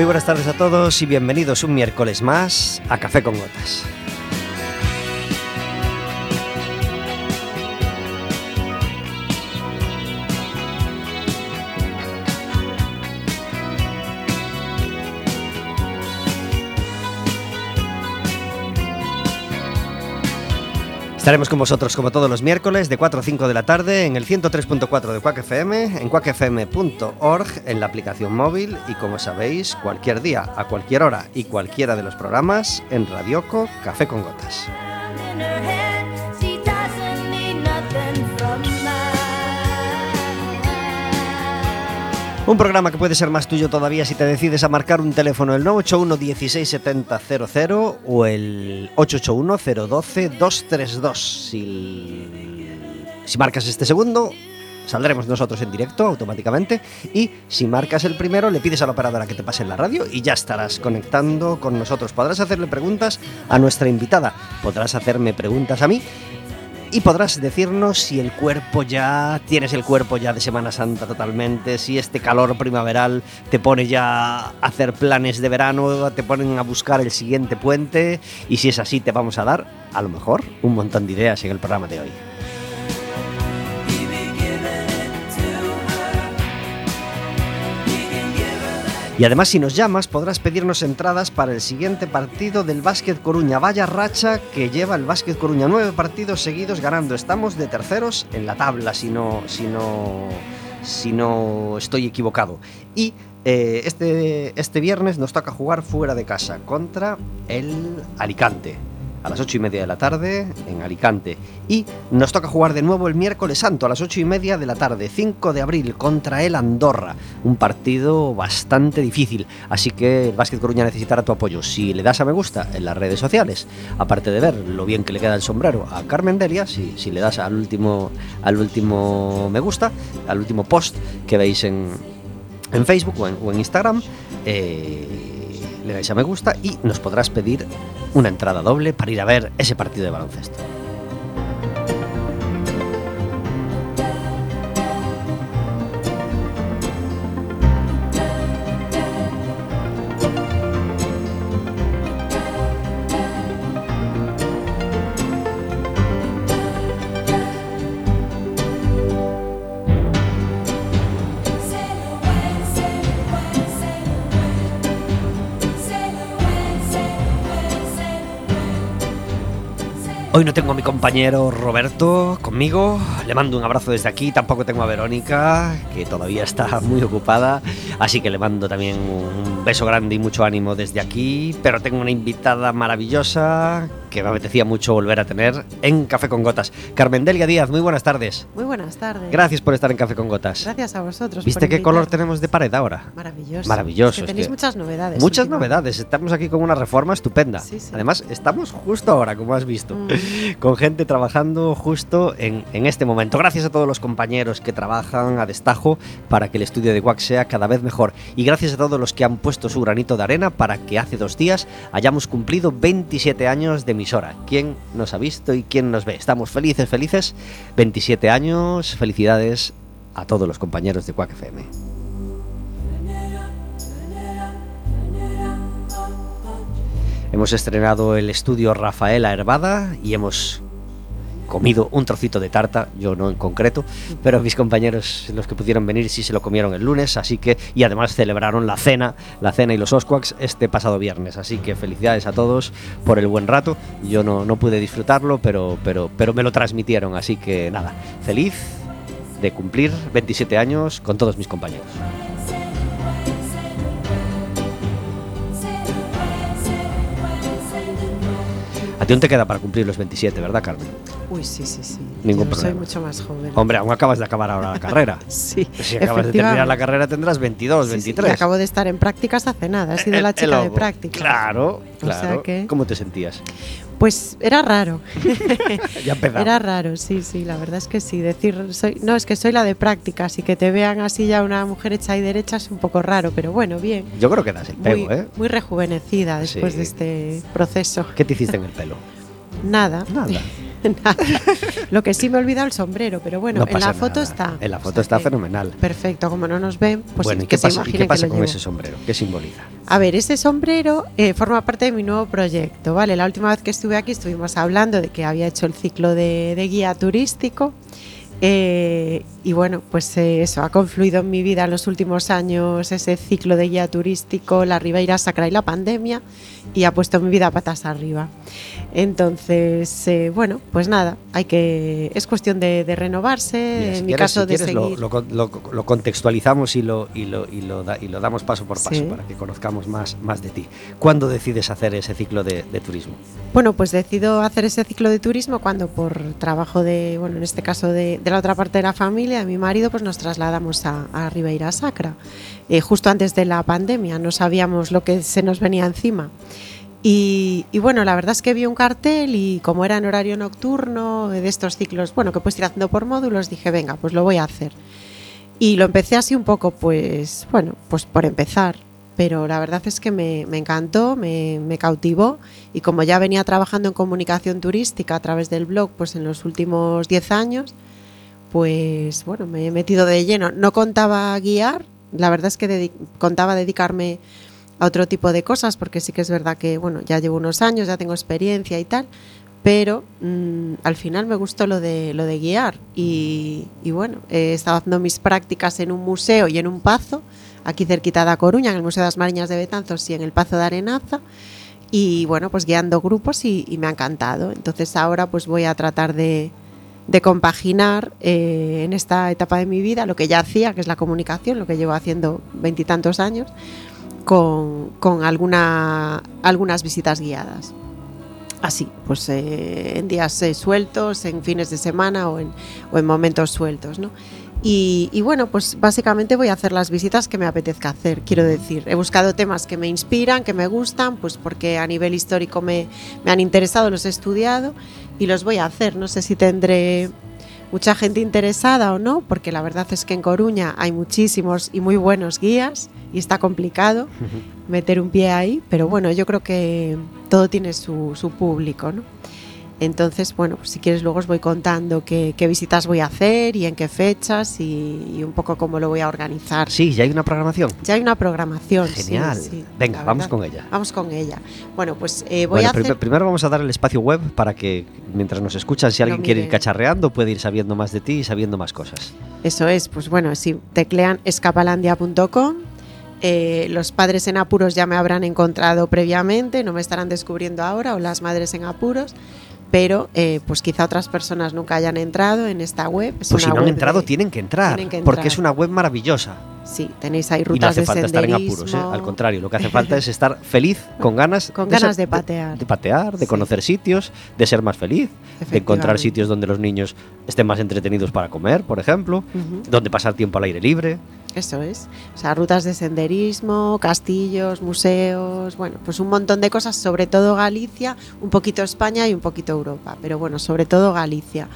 Muy buenas tardes a todos y bienvenidos un miércoles más a Café con Gotas. Estaremos con vosotros como todos los miércoles de 4 a 5 de la tarde en el 103.4 de Quack FM, en quackfm.org, en la aplicación móvil y como sabéis, cualquier día, a cualquier hora y cualquiera de los programas en Radioco Café con Gotas. Un programa que puede ser más tuyo todavía si te decides a marcar un teléfono el 981 167000 o el 881 012 232. Si, si marcas este segundo, saldremos nosotros en directo automáticamente y si marcas el primero le pides a la operadora que te pase en la radio y ya estarás conectando con nosotros. Podrás hacerle preguntas a nuestra invitada, podrás hacerme preguntas a mí y podrás decirnos si el cuerpo ya, tienes el cuerpo ya de Semana Santa totalmente, si este calor primaveral te pone ya a hacer planes de verano, te ponen a buscar el siguiente puente y si es así te vamos a dar, a lo mejor, un montón de ideas en el programa de hoy. Y además si nos llamas podrás pedirnos entradas para el siguiente partido del Básquet Coruña. Vaya racha que lleva el Básquet Coruña. Nueve partidos seguidos ganando. Estamos de terceros en la tabla si no, si no, si no estoy equivocado. Y eh, este, este viernes nos toca jugar fuera de casa contra el Alicante a las ocho y media de la tarde en Alicante. Y nos toca jugar de nuevo el miércoles santo a las ocho y media de la tarde, 5 de abril, contra el Andorra. Un partido bastante difícil, así que el Básquet Coruña necesitará tu apoyo. Si le das a me gusta en las redes sociales, aparte de ver lo bien que le queda el sombrero a Carmen Delia, si, si le das al último, al último me gusta, al último post que veis en, en Facebook o en, o en Instagram, eh, le dais a me gusta y nos podrás pedir una entrada doble para ir a ver ese partido de baloncesto. Hoy no tengo a mi compañero Roberto conmigo, le mando un abrazo desde aquí, tampoco tengo a Verónica, que todavía está muy ocupada, así que le mando también un beso grande y mucho ánimo desde aquí, pero tengo una invitada maravillosa que me apetecía mucho volver a tener en Café con Gotas. Carmen Delia Díaz, muy buenas tardes. Muy buenas tardes. Gracias por estar en Café con Gotas. Gracias a vosotros. ¿Viste por qué color tenemos de pared ahora? Maravilloso. Maravilloso, Es que es tenéis que- muchas novedades. Muchas novedades, estamos aquí con una reforma estupenda. Sí, sí. Además, estamos justo ahora, como has visto, Mm. con gente trabajando justo en, en este momento. Gracias a todos los compañeros que trabajan a destajo para que el estudio de WAC sea cada vez mejor. Y gracias a todos los que han puesto su granito de arena para que hace dos días hayamos cumplido 27 años de ¿Quién nos ha visto y quién nos ve? Estamos felices, felices. 27 años, felicidades a todos los compañeros de WAC FM. Hemos estrenado el estudio Rafaela Herbada y hemos comido un trocito de tarta, yo no en concreto, pero mis compañeros, los que pudieron venir, sí se lo comieron el lunes, así que, y además celebraron la cena, la cena y los Osquaks este pasado viernes, así que felicidades a todos por el buen rato, yo no, no pude disfrutarlo, pero, pero, pero me lo transmitieron, así que nada, feliz de cumplir 27 años con todos mis compañeros. A ti aún te queda para cumplir los 27, ¿verdad, Carmen? Uy, sí, sí, sí. Ningún Yo soy problema. mucho más joven. Hombre, aún acabas de acabar ahora la carrera. Sí, Si acabas de terminar la carrera tendrás 22, Sí, sí, 23. Y acabo de estar en prácticas hace nada. He sido El- la el chica de prácticas. Claro, O sea claro. que- ¿Cómo te sentías? Pues era raro. Ya empezamos. Era raro, sí, sí, la verdad es que sí. Decir, soy, no, es que soy la de prácticas y que te vean así ya una mujer hecha y derecha es un poco raro, pero bueno, bien. Yo creo que das el Muy, pego, ¿eh? muy rejuvenecida después Sí. de este proceso. ¿Qué te hiciste en el pelo? Nada. Nada. Lo que sí me he olvidado el sombrero, pero bueno, No en la pasa foto nada. está. En la foto está que- fenomenal. Perfecto, como no nos ven, pues bueno, sí, ¿y que qué se pasa, y imaginen qué que pasa lo con llevo. ese sombrero? ¿Qué simboliza? A ver, ese sombrero eh, forma parte de mi nuevo proyecto, ¿vale? La última vez que estuve aquí estuvimos hablando de que había hecho el ciclo de, de guía turístico eh, y bueno, pues eh, eso, ha confluido en mi vida en los últimos años ese ciclo de guía turístico, la Ribeira Sacra y la pandemia y ha puesto mi vida patas arriba. Entonces, eh, bueno, pues nada, hay que es cuestión de, de renovarse, Mira, si en mi quieres- caso si de quieres, seguir. Lo, lo- lo contextualizamos y lo, y, lo, y, lo da- y lo damos paso por paso Sí. para que conozcamos más, más de ti. ¿Cuándo decides hacer ese ciclo de, de turismo? Bueno, pues decido hacer ese ciclo de turismo cuando por trabajo de, bueno, en este caso de, de la otra parte de la familia, de mi marido, pues nos trasladamos a, a Ribeira Sacra, eh, justo antes de la pandemia, no sabíamos lo que se nos venía encima. Y, y bueno, la verdad es que vi un cartel y como era en horario nocturno de estos ciclos, bueno, que puedes ir haciendo por módulos, dije, venga, pues lo voy a hacer. Y lo empecé así un poco, pues, bueno, pues por empezar. Pero la verdad es que me, me encantó, me, me cautivó y como ya venía trabajando en comunicación turística a través del blog, pues en los últimos 10 años, pues bueno, me he metido de lleno. No contaba guiar, la verdad es que contaba dedicarme a otro tipo de cosas, porque sí que es verdad que, bueno, ya llevo unos años, ya tengo experiencia y tal, pero mm, al final me gustó lo de, lo de guiar y, bueno, he estado haciendo mis prácticas en un museo y en un pazo, aquí cerquita de Coruña, en el Museo de las Mariñas de Betanzos y en el Pazo de Arenaza, y bueno, pues guiando grupos y, y me ha encantado. Entonces ahora pues voy a tratar de, de compaginar eh, en esta etapa de mi vida lo que ya hacía, que es la comunicación, lo que llevo haciendo veintitantos años, con, con alguna, algunas visitas guiadas. Así, pues eh, en días eh, sueltos, en fines de semana o en, o en momentos sueltos, ¿no? Y, y bueno, pues básicamente voy a hacer las visitas que me apetezca hacer, quiero decir. He buscado temas que me inspiran, que me gustan, pues porque a nivel histórico me, me han interesado, los he estudiado y los voy a hacer. No sé si tendré mucha gente interesada o no, porque la verdad es que en Coruña hay muchísimos y muy buenos guías y está complicado meter un pie ahí, pero bueno, yo creo que todo tiene su, su público, ¿no? Entonces, bueno, pues si quieres luego os voy contando qué, qué visitas voy a hacer y en qué fechas y, y un poco cómo lo voy a organizar. Sí, ya hay una programación. Ya hay una programación. Genial. sí, Venga, vamos con ella. Vamos con ella. Bueno, pues eh, voy Bueno, a hacer... prim- primero vamos a dar el espacio web para que mientras nos escuchan, si alguien quiere ir cacharreando, puede ir sabiendo más de ti y sabiendo más cosas. Eso es, pues bueno, si teclean escapalandia.com, eh, los padres en apuros ya me habrán encontrado previamente, no me estarán descubriendo ahora, o las madres en apuros, pero eh, pues quizá otras personas nunca hayan entrado en esta web. Es Pues si no han entrado, de- tienen que entrar, tienen que porque es una web maravillosa. Sí, tenéis ahí Y no rutas hace de falta estar en senderismo. apuros, ¿eh? al contrario, lo que hace falta es estar feliz, con ganas, Con ser- ganas de patear. de, patear, de Sí. conocer sitios, de ser más feliz, de encontrar sitios donde los niños estén más entretenidos para comer, por ejemplo, donde pasar tiempo al aire libre. Eso es. O sea, rutas de senderismo, castillos, museos, bueno, pues un montón de cosas, sobre todo Galicia, un poquito España y un poquito Europa, pero bueno, sobre todo Galicia.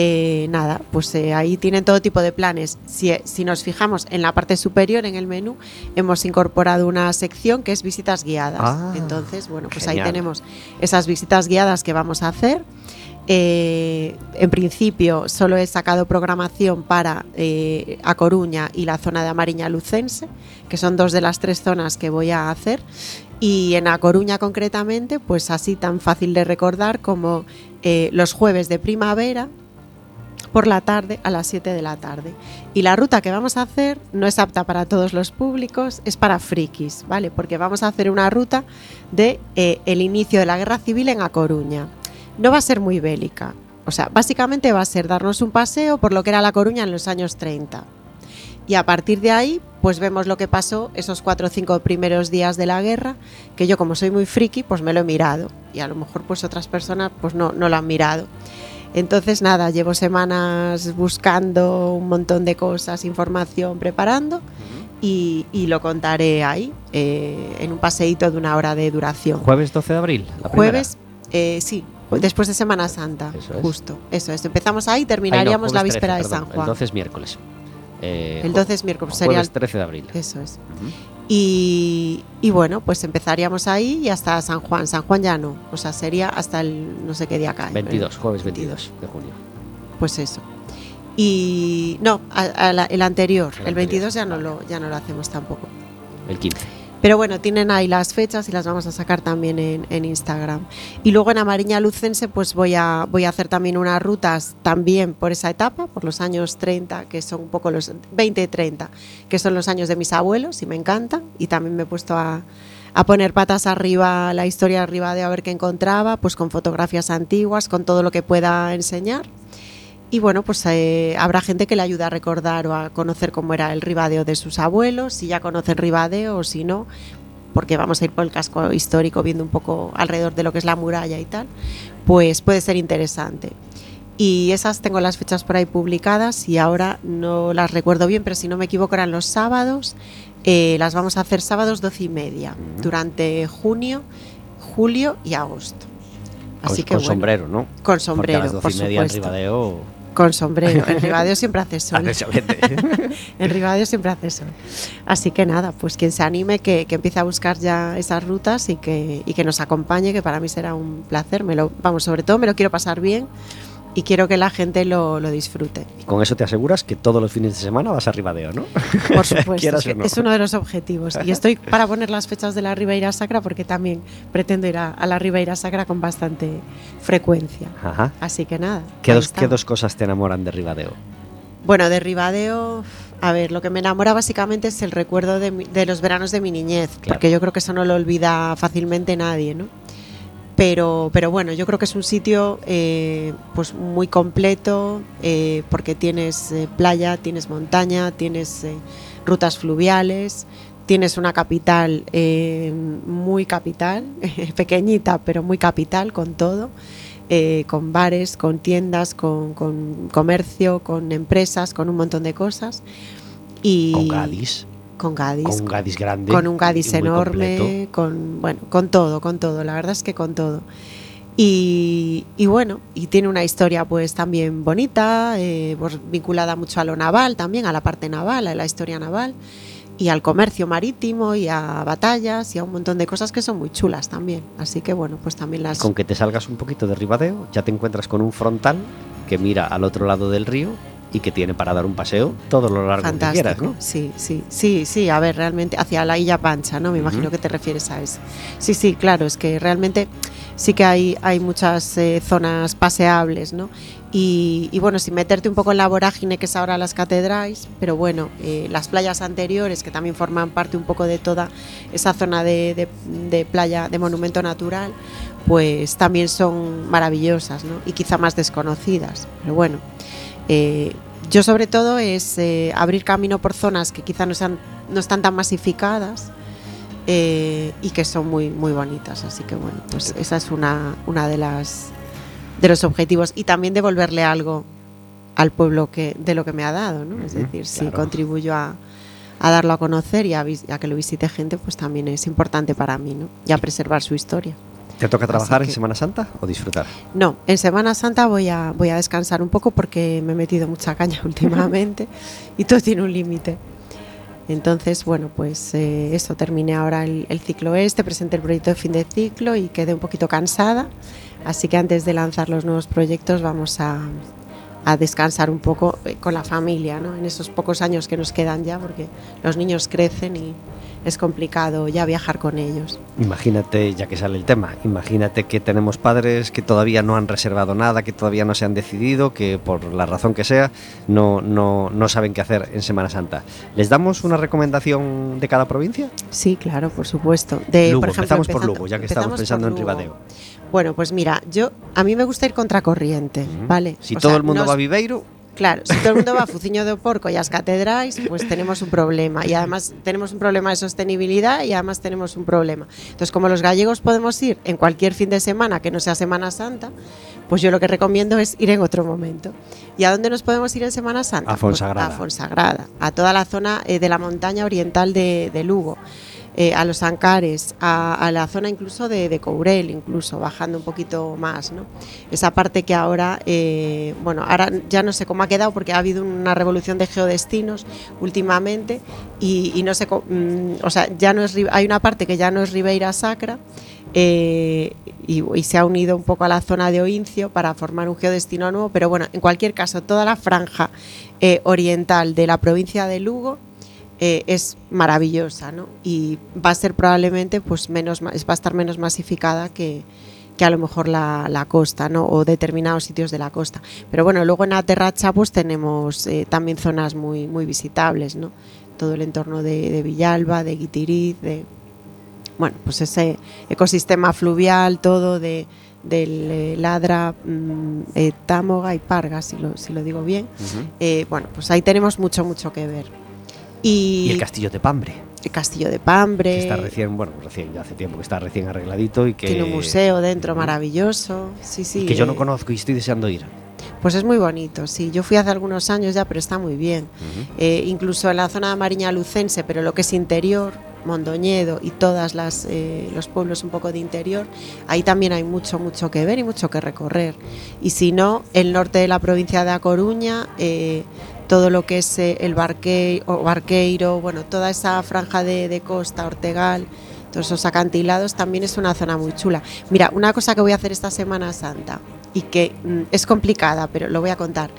Eh, nada, pues eh, ahí tienen todo tipo de planes. Si, si nos fijamos en la parte superior, en el menú, hemos incorporado una sección que es visitas guiadas. Ah, Entonces, bueno, pues genial. ahí tenemos esas visitas guiadas que vamos a hacer. Eh, en principio solo he sacado programación para eh, A Coruña y la zona de Amariña Lucense, que son dos de las tres zonas que voy a hacer. Y en A Coruña concretamente, pues así tan fácil de recordar como eh, los jueves de primavera por la tarde a las 7 de la tarde. Y la ruta que vamos a hacer no es apta para todos los públicos, es para frikis, ¿vale? Porque vamos a hacer una ruta de eh, el inicio de la guerra civil en A Coruña. No va a ser muy bélica. O sea, básicamente va a ser darnos un paseo por lo que era La Coruña en los años 30. Y a partir de ahí, pues vemos lo que pasó esos cuatro o cinco primeros días de la guerra, que yo como soy muy friki, pues me lo he mirado. Y a lo mejor pues otras personas pues no, no lo han mirado. Entonces nada, llevo semanas buscando un montón de cosas, información, preparando y, y lo contaré ahí, eh, en un paseíto de una hora de duración. Jueves 12 de abril, la. Jueves, eh, sí, después de Semana Santa, Eso es. justo. Eso es, empezamos ahí y Ay, no, terminaríamos la víspera 13, de perdón, San Juan. El 12 es miércoles. Eh, El ju- 12 es miércoles, sería Jueves el- 13 de abril. Eso es. Y, y, bueno, pues empezaríamos ahí y hasta San Juan. San Juan ya no, o sea, sería hasta el no sé qué día cae. 22, jueves 22 de junio. Pues eso. Y no, a, a la, el anterior, el, el 22 ya no, lo, ya no lo hacemos tampoco. El 15. Pero bueno, tienen ahí las fechas y las vamos a sacar también en, en, Instagram. Y luego en Amariña Lucense pues voy a, voy a hacer también unas rutas también por esa etapa, por los años 30, que son un poco los 20 y 30, que son los años de mis abuelos y me encanta. Y también me he puesto a, a poner patas arriba, la historia arriba de a ver qué encontraba, pues con fotografías antiguas, con todo lo que pueda enseñar. Y bueno, pues eh, habrá gente que le ayude a recordar o a conocer cómo era el ribadeo de sus abuelos, si ya conocen ribadeo o si no, porque vamos a ir por el casco histórico viendo un poco alrededor de lo que es la muralla y tal, pues puede ser interesante. Y esas tengo las fechas por ahí publicadas y ahora no las recuerdo bien, pero si no me equivoco eran los sábados. Eh, las vamos a hacer sábados doce y media, durante junio, julio y agosto. Así con, que, con bueno, sombrero, ¿no? Con sombrero, Porque a las por y media supuesto. en Ribadeo con sombrero. En Ribadeo siempre hace sol. En Ribadeo siempre hace sol. Así que nada, pues quien se anime que, que empiece a buscar ya esas rutas y que, y que, nos acompañe, que para mí será un placer. Me lo, vamos, sobre todo me lo quiero pasar bien y quiero que la gente lo, lo, disfrute. Y con eso te aseguras que todos los fines de semana vas a Ribadeo, ¿no? Por supuesto, es, no. es, uno de los objetivos. Y estoy para poner las fechas de la Ribeira Sacra porque también pretendo ir a, a la Ribeira Sacra con bastante frecuencia. Ajá. Así que nada. ¿Qué dos, ¿Qué dos cosas te enamoran de Ribadeo? Bueno, de Ribadeo, a ver, lo que me enamora básicamente es el recuerdo de, mi, de los veranos de mi niñez, claro. porque yo creo que eso no lo olvida fácilmente nadie, ¿no? Pero, pero, bueno, yo creo que es un sitio eh, pues muy completo eh, porque tienes eh, playa, tienes montaña, tienes rutas fluviales, tienes una capital muy capital, pequeñita pero muy capital con todo, con bares, con tiendas, con, comercio, con empresas, con un montón de cosas. Y con Gadis con Gadis. Con un Gadis grande. Con un Gadis enorme, con bueno, con todo, con todo, la verdad es que con todo. Y, y bueno, y tiene una historia pues también bonita, eh, pues, vinculada mucho a lo naval también, a la parte naval, a la historia naval, y al comercio marítimo, y a batallas, y a un montón de cosas que son muy chulas también. Así que bueno, pues también las... Con que te salgas un poquito de Ribadeo, ya te encuentras con un frontal que mira al otro lado del río y que tiene para dar un paseo todo lo largo Fantástico. que quieras, ¿no? Sí, sí, sí, sí, a ver, realmente hacia la Isla Pancha, ¿no? Me imagino uh -huh. que te refieres a eso. Sí, sí, claro, es que realmente sí que hay, hay muchas eh, zonas paseables, ¿no? Y, y, bueno, sin meterte un poco en la vorágine que es ahora las catedrales, pero bueno, eh, las playas anteriores que también forman parte un poco de toda esa zona de, de, de playa, de monumento natural, pues también son maravillosas, ¿no? Y quizá más desconocidas, pero bueno. Eh, yo sobre todo es eh, abrir camino por zonas que quizá no, sean, no están tan masificadas eh, y que son muy, muy bonitas. Así que bueno, pues esa es una, una de las de los objetivos y también devolverle algo al pueblo que de lo que me ha dado, ¿no? Es decir, si claro. contribuyo a, a, darlo a conocer y a, a, que lo visite gente, pues también es importante para mí, ¿no? Y a preservar su historia. ¿Te toca trabajar que, en Semana Santa o disfrutar? No, en Semana Santa voy a, voy a descansar un poco porque me he metido mucha caña últimamente y todo tiene un límite. Entonces, bueno, pues eh, eso, terminé ahora el, el, ciclo este, presenté el proyecto de fin de ciclo y quedé un poquito cansada. Así que antes de lanzar los nuevos proyectos vamos a, a descansar un poco eh, con la familia, ¿no? En esos pocos años que nos quedan ya, porque los niños crecen y, es complicado ya viajar con ellos. Imagínate, ya que sale el tema, imagínate que tenemos padres que todavía no han reservado nada, que todavía no se han decidido, que por la razón que sea no, no, no saben qué hacer en Semana Santa. ¿Les damos una recomendación de cada provincia? Sí, claro, por supuesto. De, Lugo, por ejemplo, empezamos por Lugo, ya que estamos pensando en Ribadeo. Bueno, pues mira, yo a mí me gusta ir contracorriente, uh -huh. ¿vale? Si o todo sea, el mundo nos... va a Viveiro, Claro, si todo el mundo va a Fuciño de Porco y a las catedrales, pues tenemos un problema. Y además tenemos un problema de sostenibilidad y además tenemos un problema. Entonces, como los gallegos podemos ir en cualquier fin de semana que no sea Semana Santa, pues yo lo que recomiendo es ir en otro momento. ¿Y a dónde nos podemos ir en Semana Santa? A Fonsagrada. Pues a Fonsagrada, a toda la zona eh, de la montaña oriental de, de Lugo. Eh, a los Ancares, a, la zona incluso de, de, Courel, incluso bajando un poquito más, ¿no? Esa parte que ahora, eh, bueno, ahora ya no sé cómo ha quedado porque ha habido una revolución de geodestinos últimamente y, no sé, mm, o sea, ya no es, hay una parte que ya no es Ribeira Sacra eh, y, se ha unido un poco a la zona de Oincio para formar un geodestino nuevo, pero bueno, en cualquier caso, toda la franja oriental de la provincia de Lugo eh, es maravillosa ¿no? y va a ser probablemente pues menos va a estar menos masificada que, que a lo mejor la, la, costa ¿no? o determinados sitios de la costa pero bueno luego en Aterracha pues tenemos eh, también zonas muy muy visitables ¿no? todo el entorno de, Villalba de Guitiriz de bueno pues ese ecosistema fluvial todo de del eh, Ladra, mm, Támoga y Parga, si lo, si lo digo bien. bueno, pues ahí tenemos mucho, mucho que ver. Y, el castillo de Pambre. El castillo de Pambre. Que está recién, bueno, recién, ya hace tiempo que está recién arregladito y que... Tiene un museo dentro maravilloso. Sí, sí. que yo no conozco y estoy deseando ir. Pues es muy bonito, sí. Yo fui hace algunos años ya, pero está muy bien. Eh, incluso en la zona de Mariña Lucense, pero lo que es interior, Mondoñedo y todas las eh, los pueblos un poco de interior, ahí también hay mucho mucho que ver y mucho que recorrer. Y si no, el norte de la provincia de A Coruña, eh, todo lo que es eh, el Barqueiro, Barqueiro, bueno, toda esa franja de, costa, Ortegal, todos esos acantilados, también es una zona muy chula. Mira, una cosa que voy a hacer esta Semana Santa y que mm, es complicada, pero lo voy a contar,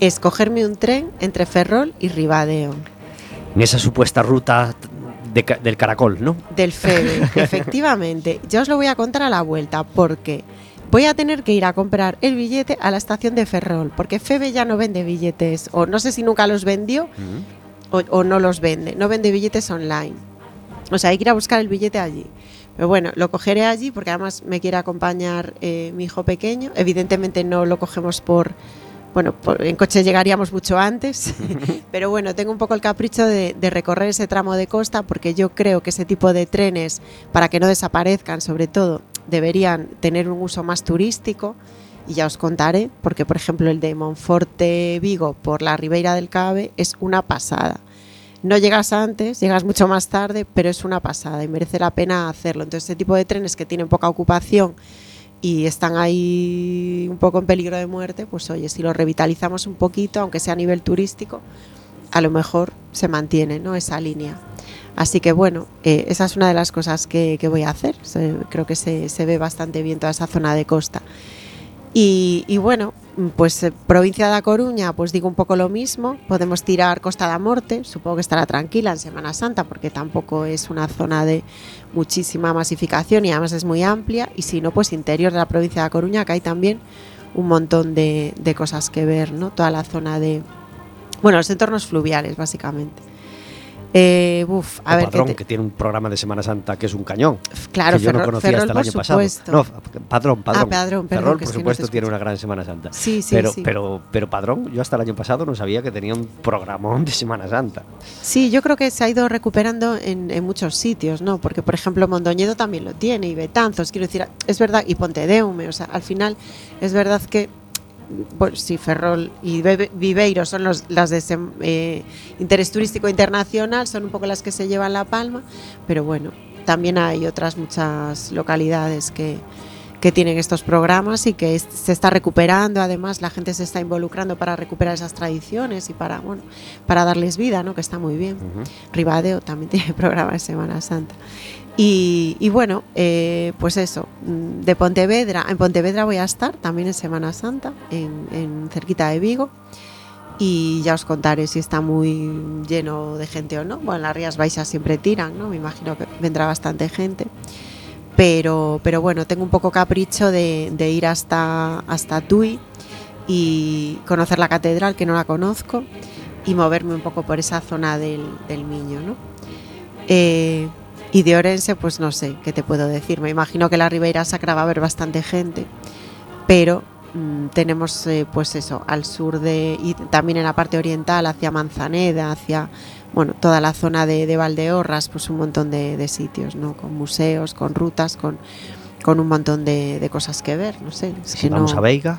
es cogerme un tren entre Ferrol y Ribadeo. En esa supuesta ruta del caracol, ¿no? Del Febe, efectivamente. Ya os lo voy a contar a la vuelta, porque voy a tener que ir a comprar el billete a la estación de Ferrol, porque Febe ya no vende billetes, o no sé si nunca los vendió o, no los vende, no vende billetes online. O sea, hay que ir a buscar el billete allí. Pero bueno, lo cogeré allí porque además me quiere acompañar eh, mi hijo pequeño. Evidentemente no lo cogemos por, bueno, en coche llegaríamos mucho antes, pero bueno, tengo un poco el capricho de, recorrer ese tramo de costa porque yo creo que ese tipo de trenes, para que no desaparezcan sobre todo, deberían tener un uso más turístico y ya os contaré, porque por ejemplo el de Monforte Vigo por la Ribeira del Cabe es una pasada. No llegas antes, llegas mucho más tarde, pero es una pasada y merece la pena hacerlo. Entonces, este tipo de trenes que tienen poca ocupación y están ahí un poco en peligro de muerte, pues oye, si los revitalizamos un poquito, aunque sea a nivel turístico, a lo mejor se mantiene ¿no? esa línea. Así que bueno, eh, esa es una de las cosas que, voy a hacer. creo que se, ve bastante bien toda esa zona de costa. Y, bueno, pues eh, provincia de A Coruña, pues digo un poco lo mismo. Podemos tirar Costa da Morte, supongo que estará tranquila en Semana Santa porque tampoco es una zona de muchísima masificación y además es muy amplia. Y si no, pues interior de la provincia de A Coruña, que hay también un montón de, de cosas que ver, ¿no? Toda la zona de, bueno, los entornos fluviales, básicamente. Eh, a ver, Padrón, que, tiene un programa de Semana Santa que es un cañón. Claro, que yo no conocía hasta el año pasado. No, Padrón, Padrón. Ah, Padrón, Ferrol, por supuesto, tiene una gran Semana Santa. Sí, sí, pero, sí. Pero, pero Padrón, yo hasta el año pasado no sabía que tenía un programón de Semana Santa. Sí, yo creo que se ha ido recuperando en, muchos sitios, ¿no? Porque, por ejemplo, Mondoñedo también lo tiene, y Betanzos, quiero decir, es verdad, y Pontedeume, o sea, al final es verdad que bueno, sí, Ferrol y Viveiro son los, las de eh, interés turístico internacional, son un poco las que se llevan la palma, pero bueno, también hay otras muchas localidades que, que tienen estos programas y que se está recuperando, además la gente se está involucrando para recuperar esas tradiciones y para, bueno, para darles vida, ¿no? que está muy bien. Ribadeo también tiene programa de Semana Santa. Y, bueno, eh, pues eso, mm, de Pontevedra, en Pontevedra voy a estar también en Semana Santa, en, cerquita de Vigo, y ya os contaré si está muy lleno de gente o no. Bueno, las Rías Baixas siempre tiran, ¿no? Me imagino que vendrá bastante gente. Pero, pero bueno, tengo un poco capricho de, ir hasta, hasta Tui y conocer la catedral, que no la conozco, y moverme un poco por esa zona del, del Miño, ¿no? Eh, y de Orense, pues no sé, ¿qué te puedo decir? Me imagino que la Ribeira Sacra va a haber bastante gente, pero mm, tenemos eh, pues eso, al sur de, y también en la parte oriental, hacia Manzaneda, hacia bueno, toda la zona de, Valdeorras, pues un montón de, sitios, ¿no? Con museos, con rutas, con, con un montón de, cosas que ver, no sé. si vamos a Veiga.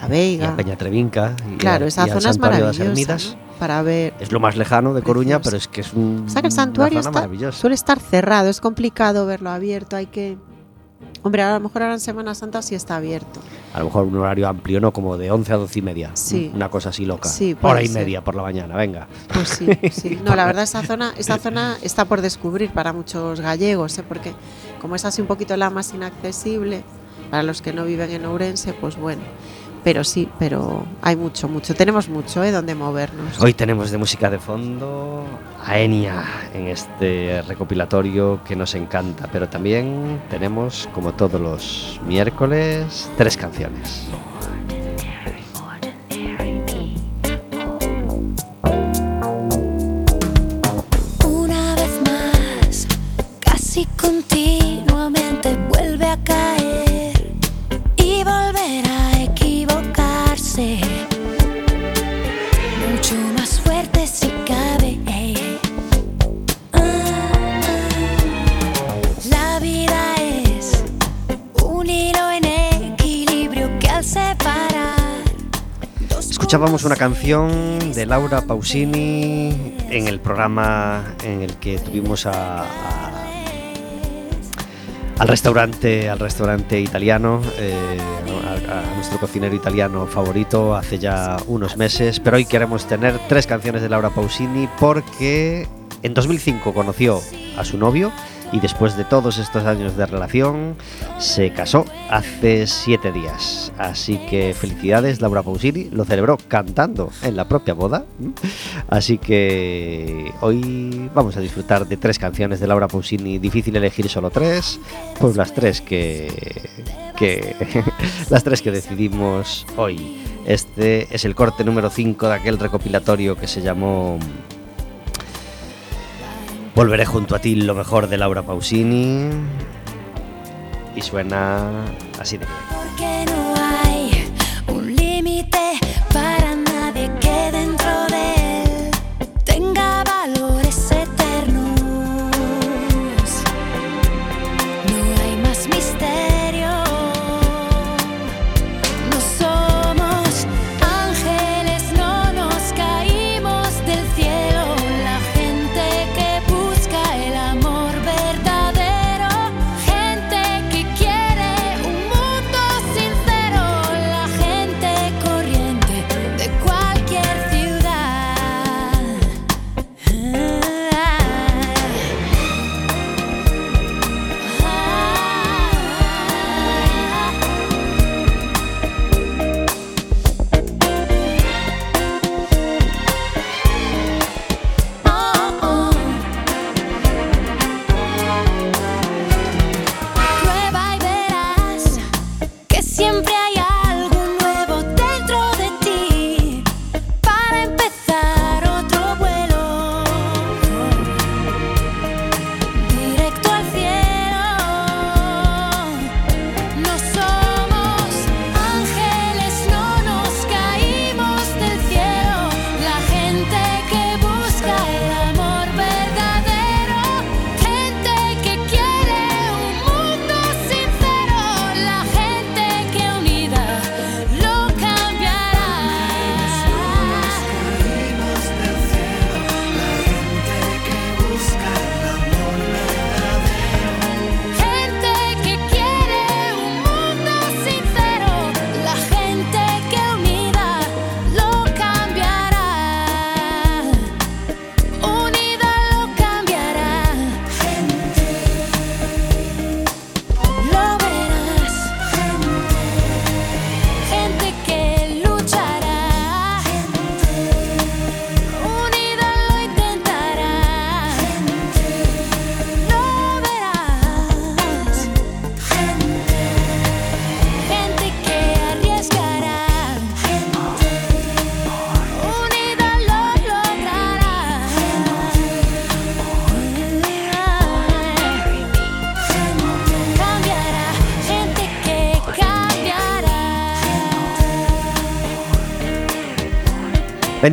A Veiga. a Peña Trevinca. claro, esa zona es maravillosa. Para ver. Es lo más lejano de Coruña, pero es que es un, o sea que el santuario está, suele estar cerrado, es complicado verlo abierto, hay que Hombre, a lo mejor ahora en Semana Santa sí está abierto. A lo mejor un horario amplio, ¿no? Como de 11 a 12 y media. Sí. Una cosa así loca. Sí, Hora y media por la mañana, venga. Pues sí, sí. No, la verdad, esa zona, esa zona está por descubrir para muchos gallegos, ¿eh? porque como es así un poquito la más inaccesible, para los que no viven en Ourense, pues bueno. Pero sí, pero hay mucho, mucho. Tenemos mucho, ¿eh? Donde movernos. Hoy tenemos de música de fondo a Enya en este recopilatorio que nos encanta, pero también tenemos, como todos los miércoles, tres canciones. Una vez más, casi continuamente Escuchábamos una canción de Laura Pausini en el programa en el que tuvimos a, al restaurante al restaurante italiano eh, a, a nuestro cocinero italiano favorito hace ya unos meses pero hoy queremos tener tres canciones de Laura Pausini porque en 2005 conoció a su novio y después de todos estos años de relación se casó hace siete días. Así que felicidades, Laura Pausini lo celebró cantando en la propia boda. Así que hoy vamos a disfrutar de tres canciones de Laura Pausini. Difícil elegir solo tres, pues las tres que, que las tres que decidimos hoy. Este es el corte número 5 de aquel recopilatorio que se llamó Volveré junto a ti lo mejor de Laura Pausini. Y suena así de bien.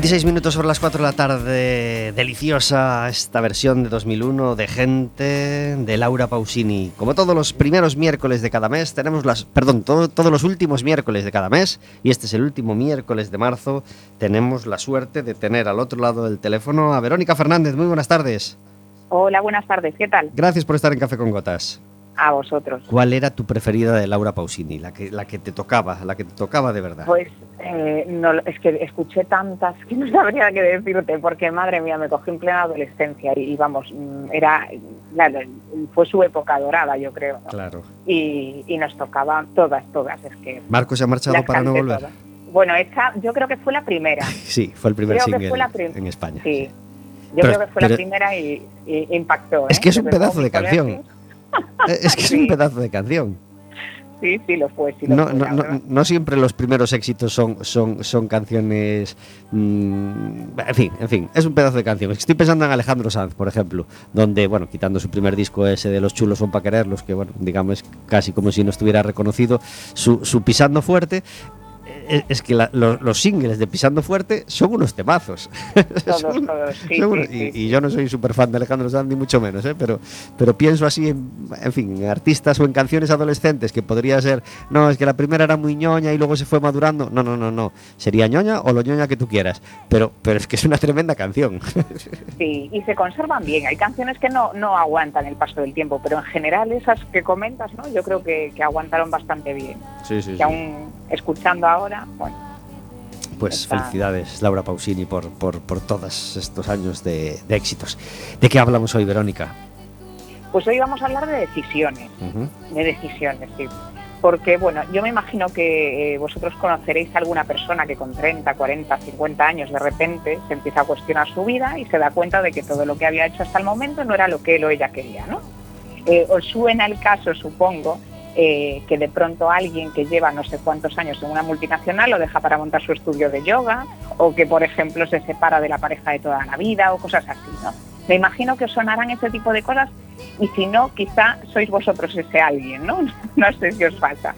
26 minutos sobre las 4 de la tarde, deliciosa esta versión de 2001 de Gente de Laura Pausini. Como todos los primeros miércoles de cada mes, tenemos las, perdón, todo- todos los últimos miércoles de cada mes, y este es el último miércoles de marzo, tenemos la suerte de tener al otro lado del teléfono a Verónica Fernández. Muy buenas tardes. Hola, buenas tardes, ¿qué tal? Gracias por estar en Café con Gotas. A vosotros. ¿Cuál era tu preferida de Laura Pausini? La que, la que te tocaba, la que te tocaba de verdad. Pues eh, no, es que escuché tantas que no sabría qué decirte, porque madre mía, me cogí en plena adolescencia y, y vamos, mm, era, claro, fue su época dorada, yo creo, ¿no? Claro. y, y nos tocaba todas, todas, es que Marco se ha marchado para no volver. todas. Bueno, esta yo creo que fue la primera, Sí, fue el primer Creo que single fue la en España. sí. Yo Pero- creo que fue la primera y, y impactó. Es ¿eh? que es un pedazo de canción. colegio- Es que es un pedazo de canción. Sí, sí, lo fue, sí lo No, fue, no, siempre los primeros éxitos son, son, son canciones. mm, en fin, en fin, es un pedazo de canción. Estoy pensando en Alejandro Sanz, por ejemplo, donde, bueno, quitando su primer disco ese de Los chulos son para quererlos, que, bueno, digamos, es casi como si no estuviera reconocido, su, su Pisando Fuerte. Es que la- lo- los singles de Pisando Fuerte son unos temazos. Todos, Son- todos, sí, son unos- sí, y, sí. y yo no soy súper fan de Alejandro Sanz, ni mucho menos, ¿eh? pero, pero pienso así, en, en fin, en artistas o en canciones adolescentes que podría ser, no, es que la primera era muy ñoña y luego se fue madurando. No, no, no, no. Sería ñoña o lo ñoña que tú quieras, pero, pero es que es una tremenda canción. Sí, y se conservan bien. Hay canciones que no, no aguantan el paso del tiempo, pero en general esas que comentas, ¿no? Yo creo que, que aguantaron bastante bien. Sí, sí, Que aún escuchando ahora, bueno, Pues Está- felicidades, Laura Pausini, por, por, por todos estos años de, de éxitos. ¿De qué hablamos hoy, Verónica? pues hoy vamos a hablar de decisiones, de decisiones, sí. Porque, bueno, yo me imagino que eh, vosotros conoceréis a alguna persona que con 30, 40, 50 años de repente se empieza a cuestionar su vida y se da cuenta de que todo lo que había hecho hasta el momento no era lo que él o ella quería, ¿no? Eh, os suena el caso, supongo, eh, que de pronto alguien que lleva no sé cuántos años en una multinacional lo deja para montar su estudio de yoga, o que, por ejemplo, se separa de la pareja de toda la vida, o cosas así, ¿no? Me imagino que os sonarán ese tipo de cosas, y si no, quizá sois vosotros ese alguien, ¿no? No sé si os pasa.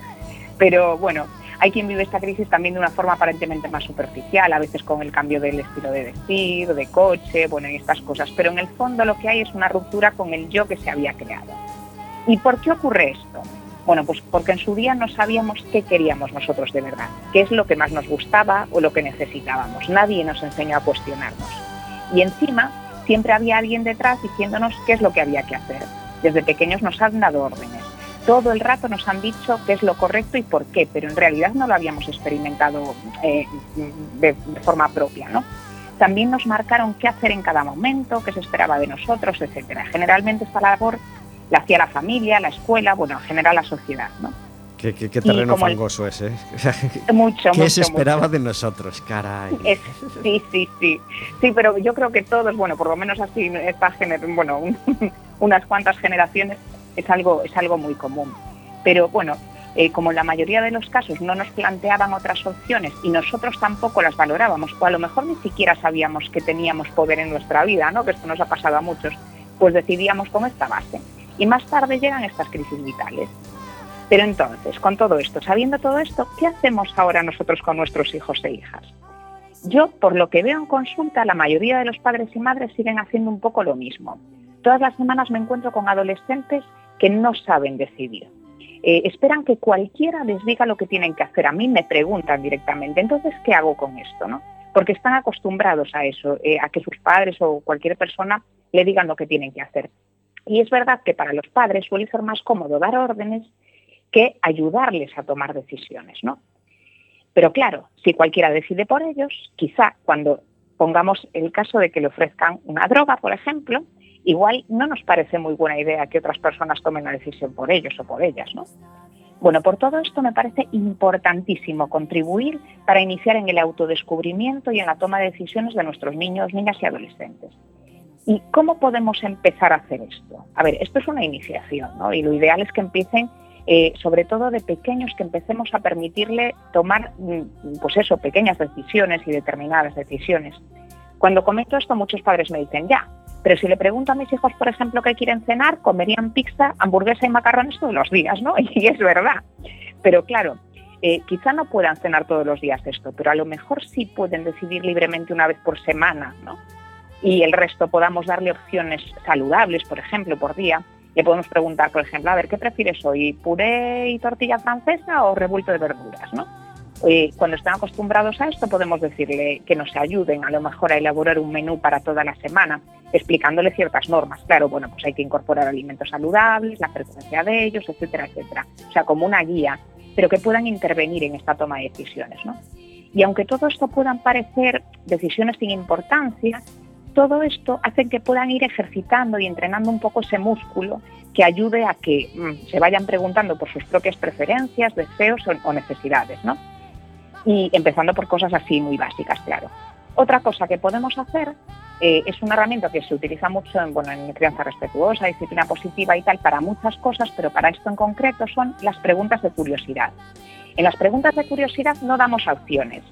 Pero bueno, hay quien vive esta crisis también de una forma aparentemente más superficial, a veces con el cambio del estilo de vestir, de coche, bueno, y estas cosas. Pero en el fondo lo que hay es una ruptura con el yo que se había creado. ¿Y por qué ocurre esto? Bueno, pues porque en su día no sabíamos qué queríamos nosotros de verdad, qué es lo que más nos gustaba o lo que necesitábamos. Nadie nos enseñó a cuestionarnos. Y encima, siempre había alguien detrás diciéndonos qué es lo que había que hacer. Desde pequeños nos han dado órdenes. Todo el rato nos han dicho qué es lo correcto y por qué, pero en realidad no lo habíamos experimentado eh, de, forma propia, ¿no? También nos marcaron qué hacer en cada momento, qué se esperaba de nosotros, etcétera. Generalmente esta labor la hacía la familia, la escuela, bueno, en general la sociedad, ¿no? Qué, qué- qué terreno como el- fangoso ese. ¿eh? Mucho, ¿Qué mucho, se esperaba mucho. de nosotros? Caray. Es- sí, sí, sí. Sí, pero yo creo que todos, bueno, por lo menos así, esta gener bueno, un- unas cuantas generaciones es algo, es algo muy común. Pero bueno, eh, como en la mayoría de los casos no nos planteaban otras opciones y nosotros tampoco las valorábamos, o a lo mejor ni siquiera sabíamos que teníamos poder en nuestra vida, ¿no? Que esto nos ha pasado a muchos, pues decidíamos con esta base. Y más tarde llegan estas crisis vitales. Pero entonces, con todo esto, sabiendo todo esto, ¿qué hacemos ahora nosotros con nuestros hijos e hijas? Yo, por lo que veo en consulta, la mayoría de los padres y madres siguen haciendo un poco lo mismo. Todas las semanas me encuentro con adolescentes que no saben decidir. Eh, esperan que cualquiera les diga lo que tienen que hacer. A mí me preguntan directamente, entonces, ¿qué hago con esto? ¿no? Porque están acostumbrados a eso, eh, a que sus padres o cualquier persona le digan lo que tienen que hacer. Y es verdad que para los padres suele ser más cómodo dar órdenes que ayudarles a tomar decisiones, ¿no? Pero claro, si cualquiera decide por ellos, quizá cuando pongamos el caso de que le ofrezcan una droga, por ejemplo, igual no nos parece muy buena idea que otras personas tomen la decisión por ellos o por ellas, ¿no? Bueno, por todo esto me parece importantísimo contribuir para iniciar en el autodescubrimiento y en la toma de decisiones de nuestros niños, niñas y adolescentes. ¿Y cómo podemos empezar a hacer esto? A ver, esto es una iniciación, ¿no? Y lo ideal es que empiecen, eh, sobre todo de pequeños, que empecemos a permitirle tomar, mm, pues eso, pequeñas decisiones y determinadas decisiones. Cuando comento esto, muchos padres me dicen, ya, pero si le pregunto a mis hijos, por ejemplo, qué quieren cenar, comerían pizza, hamburguesa y macarrones todos los días, ¿no? Y es verdad. Pero claro, eh, quizá no puedan cenar todos los días esto, pero a lo mejor sí pueden decidir libremente una vez por semana, ¿no? Y el resto podamos darle opciones saludables, por ejemplo, por día. Le podemos preguntar, por ejemplo, a ver, ¿qué prefieres hoy? ¿Puré y tortilla francesa o revuelto de verduras, no? Eh, cuando están acostumbrados a esto, podemos decirle que nos ayuden a lo mejor a elaborar un menú para toda la semana, explicándole ciertas normas. Claro, bueno, pues hay que incorporar alimentos saludables, la frecuencia de ellos, etcétera, etcétera. O sea, como una guía, pero que puedan intervenir en esta toma de decisiones, ¿no? Y aunque todo esto puedan parecer decisiones sin importancia, todo esto hace que puedan ir ejercitando y entrenando un poco ese músculo que ayude a que mm, se vayan preguntando por sus propias preferencias, deseos o, necesidades, ¿no? y empezando por cosas así muy básicas, claro. Otra cosa que podemos hacer eh, es una herramienta que se utiliza mucho en, bueno, en crianza respetuosa, disciplina positiva y tal, para muchas cosas, pero para esto en concreto son las preguntas de curiosidad. En las preguntas de curiosidad no damos opciones.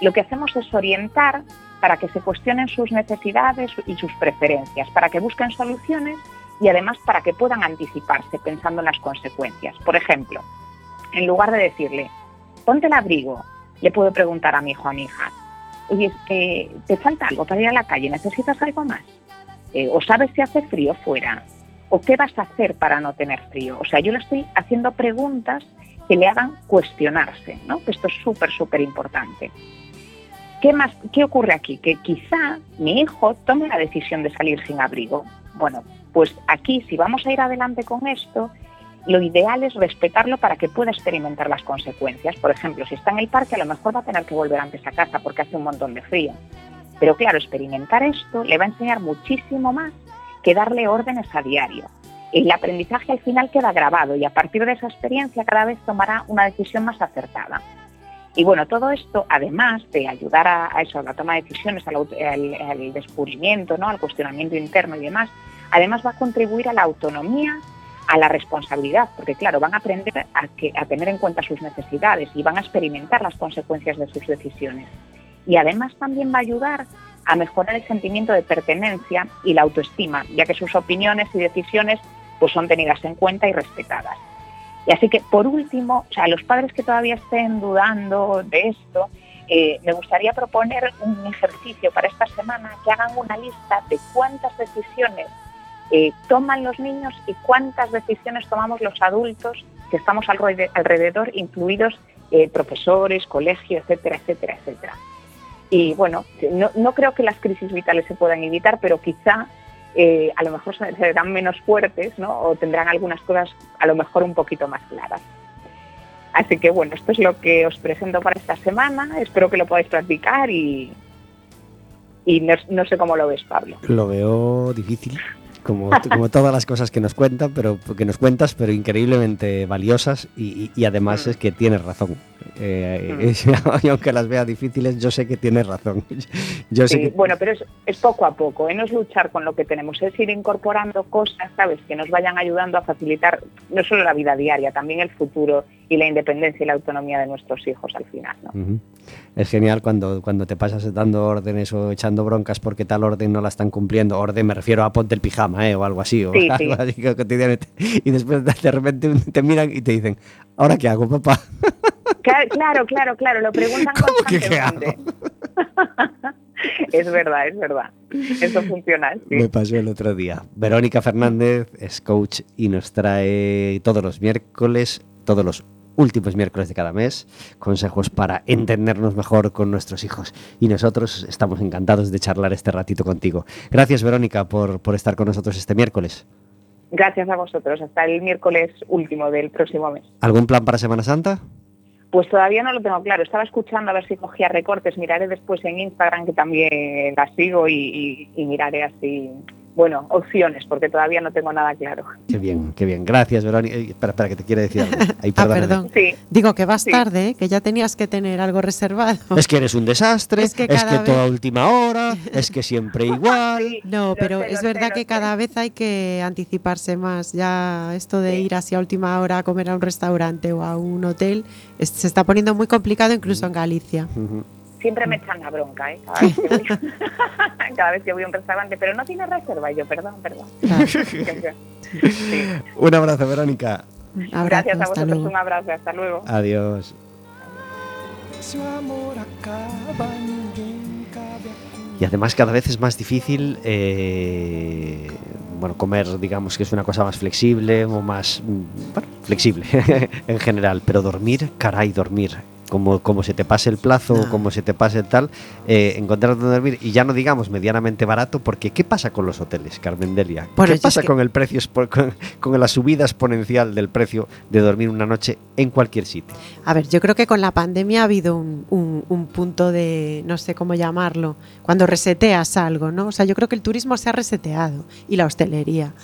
Lo que hacemos es orientar para que se cuestionen sus necesidades y sus preferencias, para que busquen soluciones y además para que puedan anticiparse pensando en las consecuencias. Por ejemplo, en lugar de decirle, ponte el abrigo, le puedo preguntar a mi hijo o a mi hija, oye, eh, ¿te falta algo para ir a la calle? ¿Necesitas algo más? Eh, ¿O sabes si hace frío fuera? ¿O qué vas a hacer para no tener frío? O sea, yo le estoy haciendo preguntas que le hagan cuestionarse, ¿no? Que esto es súper, súper importante. ¿Qué más? ¿Qué ocurre aquí? Que quizá mi hijo tome la decisión de salir sin abrigo. Bueno, pues aquí, si vamos a ir adelante con esto, lo ideal es respetarlo para que pueda experimentar las consecuencias. Por ejemplo, si está en el parque, a lo mejor va a tener que volver antes a casa porque hace un montón de frío. Pero claro, experimentar esto le va a enseñar muchísimo más que darle órdenes a diario. El aprendizaje al final queda grabado y a partir de esa experiencia cada vez tomará una decisión más acertada. Y bueno, todo esto, además de ayudar a, eso, a la toma de decisiones, al, descubrimiento, ¿no? al cuestionamiento interno y demás, además va a contribuir a la autonomía a la responsabilidad, porque claro, van a aprender a, a tener en cuenta sus necesidades y van a experimentar las consecuencias de sus decisiones. Y además también va a ayudar a mejorar el sentimiento de pertenencia y la autoestima, ya que sus opiniones y decisiones pues, son tenidas en cuenta y respetadas. Y así que, por último, o sea, a los padres que todavía estén dudando de esto, eh, me gustaría proponer un ejercicio para esta semana que hagan una lista de cuántas decisiones eh, toman los niños y cuántas decisiones tomamos los adultos que estamos alrededor, incluidos eh, profesores, colegios, etcétera, etcétera, etcétera. Y bueno, no, no, creo que las crisis vitales se puedan evitar, pero quizá eh, a lo mejor serán menos fuertes ¿no? o tendrán algunas cosas a lo mejor un poquito más claras. Así que bueno, esto es lo que os presento para esta semana. Espero que lo podáis practicar y, y no, no sé cómo lo ves, Pablo. Lo veo difícil como, como todas las cosas que nos cuentan, pero que nos cuentas, pero increíblemente valiosas y, y además mm. es que tienes razón. Eh, mm. y aunque las vea difíciles, yo sé que tienes razón. Yo sí, sé que... Bueno, pero es, es, poco a poco, ¿eh? no es luchar con lo que tenemos, es ir incorporando cosas, ¿sabes?, que nos vayan ayudando a facilitar no solo la vida diaria, también el futuro y la independencia y la autonomía de nuestros hijos al final. ¿no? Uh -huh. Es genial cuando, cuando te pasas dando órdenes o echando broncas porque tal orden no la están cumpliendo. Orden me refiero a ponte el pijama ¿eh? o algo así. O sí, algo sí. así cotidianamente. Y después de repente te miran y te dicen, ¿ahora qué hago, papá? Claro, claro, claro, lo preguntan ¿Cómo que qué hago? es verdad, es verdad. Eso funciona. Sí. Me pasó el otro día. Verónica Fernández es coach y nos trae todos los miércoles, todos los últimos miércoles de cada mes, consejos para entendernos mejor con nuestros hijos. Y nosotros estamos encantados de charlar este ratito contigo. Gracias, Verónica, por, por estar con nosotros este miércoles. Gracias a vosotros. Hasta el miércoles último del próximo mes. ¿Algún plan para Semana Santa? Pues todavía no lo tengo claro. Estaba escuchando a ver si cogía recortes. Miraré después en Instagram, que también la sigo, y, y, y miraré así bueno, opciones, porque todavía no tengo nada claro. Qué bien, qué bien. Gracias, Verónica. Espera, espera, que te quiere decir algo. Ah, perdón. Sí. Digo que vas sí. tarde, ¿eh? que ya tenías que tener algo reservado. Es que eres un desastre, es que, es que vez... toda última hora, es que siempre igual. Sí, no, pero sé, es verdad sé, que cada vez hay que anticiparse más. Ya esto de ir así a última hora a comer a un restaurante o a un hotel se está poniendo muy complicado incluso en Galicia. Uh -huh siempre me echan la bronca, ¿eh? cada, vez que voy, cada vez que voy a un restaurante, pero no tiene reserva. Y yo, perdón, perdón. Sí. Un abrazo, Verónica. Un abrazo, Gracias a vosotros, luego. un abrazo, hasta luego. Adiós. Y además cada vez es más difícil eh, bueno, comer, digamos que es una cosa más flexible o más mm, bueno, flexible en general, pero dormir, caray, dormir como, como se te pase el plazo, No. como se te pase tal, eh, encontrar donde dormir y ya no digamos medianamente barato, porque ¿qué pasa con los hoteles, Carmen Delia? Bueno, ¿Qué pasa con el precio, con, con la subida exponencial del precio de dormir una noche en cualquier sitio? A ver, yo creo que con la pandemia ha habido un, un- un punto de, no sé cómo llamarlo, cuando reseteas algo, ¿no? O sea, yo creo que el turismo se ha reseteado y la hostelería.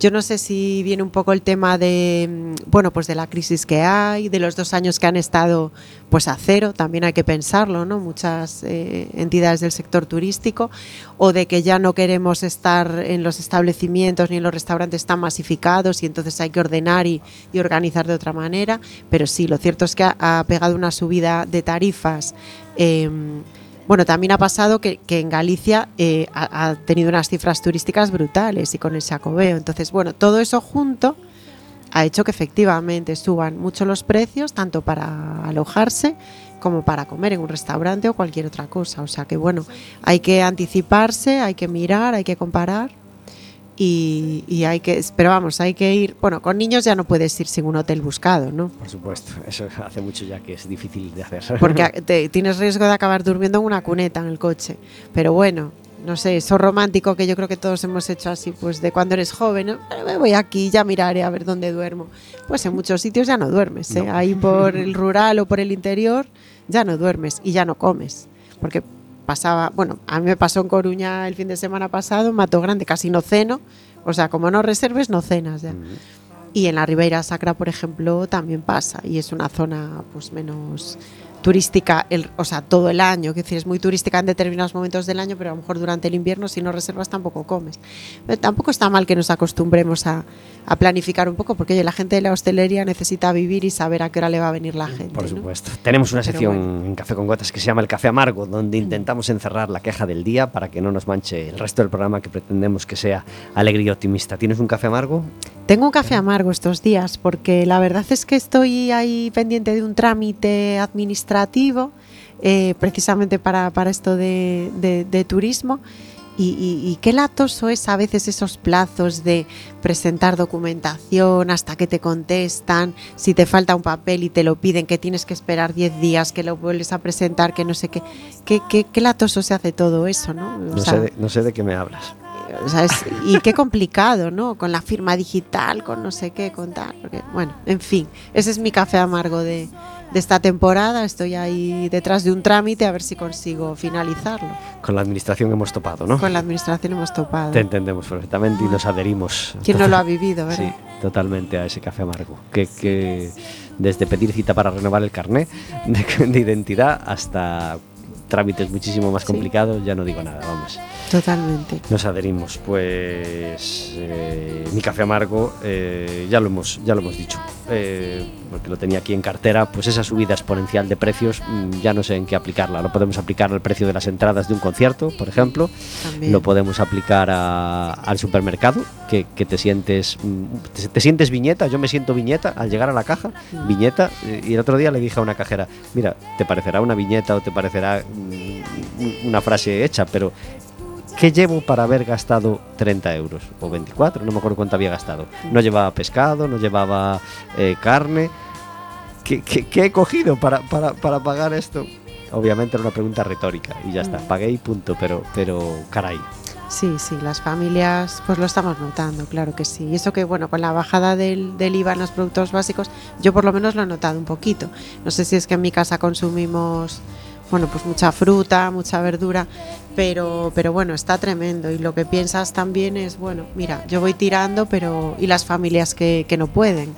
Yo no sé si viene un poco el tema de, mm, bueno, pues de la crisis que hay, de los dos años que han estado pues a cero, también hay que pensarlo, ¿no? Muchas eh, entidades del sector turístico, o de que ya no queremos estar en los establecimientos ni en los restaurantes tan masificados y entonces hay que ordenar y, organizar de otra manera. Pero sí, lo cierto es que ha, pegado una subida de tarifas. eh, bueno, también ha pasado que, en Galicia eh, ha, ha tenido unas cifras turísticas brutales y con el Xacobeo. Entonces, bueno, todo eso junto ha hecho que efectivamente suban mucho los precios, tanto para alojarse como para comer en un restaurante o cualquier otra cosa. O sea que, bueno, hay que anticiparse, hay que mirar, hay que comparar. Y, y hay que, pero vamos, hay que ir, bueno, con niños ya no puedes ir sin un hotel buscado, ¿no? Por supuesto, eso hace mucho ya que es difícil de hacer. porque te- tienes riesgo de acabar durmiendo en una cuneta en el coche. Pero bueno, no sé, eso romántico que yo creo que todos hemos hecho así, pues de cuando eres joven, ¿no? Me voy aquí, ya miraré a ver dónde duermo. Pues en muchos sitios ya no duermes, ¿eh? No. ahí por el rural o por el interior ya no duermes y ya no comes. Porque pasaba, bueno, a mí me pasó en Coruña el fin de semana pasado, en Mato Grande, casi no ceno. O sea, como no reserves, no cenas ya. Y en la Ribeira Sacra, por ejemplo, también pasa. Y es una zona pues menos turística, el, o sea, todo el año. Que decir, es muy turística en determinados momentos del año, pero a lo mejor durante el invierno, si no reservas, tampoco comes. Pero tampoco está mal que nos acostumbremos a, a planificar un poco, porque oye, la gente de la hostelería necesita vivir y saber a qué hora le va a venir la gente. Por ¿no? supuesto. Tenemos una sección bueno. en Café con Gotas que se llama El Café Amargo, donde intentamos encerrar la queja del día para que no nos manche el resto del programa que pretendemos que sea alegre y optimista. ¿Tienes un café amargo? Tengo un café amargo estos días porque la verdad es que estoy ahí pendiente de un trámite administrativo eh, precisamente para, para esto de, de- de turismo. Y, y- y qué latoso es a veces esos plazos de presentar documentación hasta que te contestan, si te falta un papel y te lo piden, que tienes que esperar 10 días, que lo vuelves a presentar, que no sé qué. Qué, qué, qué latoso se hace todo eso, ¿no? O No, sea, sé de, no sé de qué me hablas. O sea, es- y qué complicado, ¿no? Con la firma digital, con no sé qué, con tal. Porque, bueno, en fin, ese es mi café amargo de, de esta temporada. Estoy ahí detrás de un trámite a ver si consigo finalizarlo. Con la administración hemos topado, ¿no? Con la administración hemos topado. Te entendemos perfectamente y nos adherimos. ¿Quién no lo ha vivido, Sí, verdad? totalmente a ese café amargo. Que, que desde pedir cita para renovar el carné de, de identidad hasta trámites muchísimo más Sí. complicados, ya no digo nada, vamos. Totalmente. Nos adherimos, pues eh, mi café amargo, eh, ya, lo hemos, ya lo hemos dicho, eh, porque lo tenía aquí en cartera, pues esa subida exponencial de precios mm, ya no sé en qué aplicarla. Lo podemos aplicar al precio de las entradas de un concierto, por ejemplo, También. lo podemos aplicar a- al supermercado, que, que te sientes mm, te, te sientes viñeta, yo me siento viñeta al llegar a la caja, viñeta, y el otro día le dije a una cajera, mira, te parecerá una viñeta o te parecerá una frase hecha, pero ¿qué llevo para haber gastado 30 euros? O 24, no me acuerdo cuánto había gastado. No llevaba pescado, no llevaba eh, carne. ¿Qué, qué- qué he cogido para, para, para pagar esto? Obviamente era una pregunta retórica y ya está, Mm. pagué y punto, pero, pero caray. Sí, sí, las familias, pues lo estamos notando, claro que sí. Y eso que, bueno, con la bajada del, del IVA en los productos básicos, yo por lo menos lo he notado un poquito. No sé si es que en mi casa consumimos, bueno, pues mucha fruta, mucha verdura, pero, pero bueno, está tremendo. Y lo que piensas también es, bueno, mira, yo voy tirando, pero ¿y las familias que, que no pueden?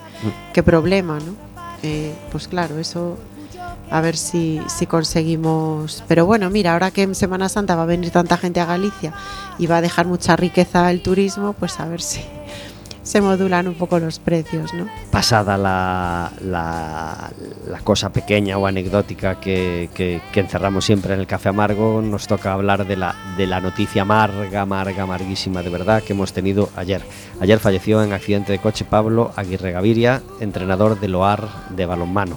¿Qué problema, no? Eh, pues claro, eso a ver si, si conseguimos. Pero bueno, mira, ahora que en Semana Santa va a venir tanta gente a Galicia y va a dejar mucha riqueza el turismo, pues a ver si se modulan un poco los precios, ¿no? Pasada la, la, cosa pequeña o anecdótica que, encerramos siempre en el café amargo, nos toca hablar de la, de la noticia amarga, amarga, amarguísima de verdad que hemos tenido ayer. Ayer falleció en accidente de coche Pablo Aguirre Gaviria, entrenador del OAR de balonmano.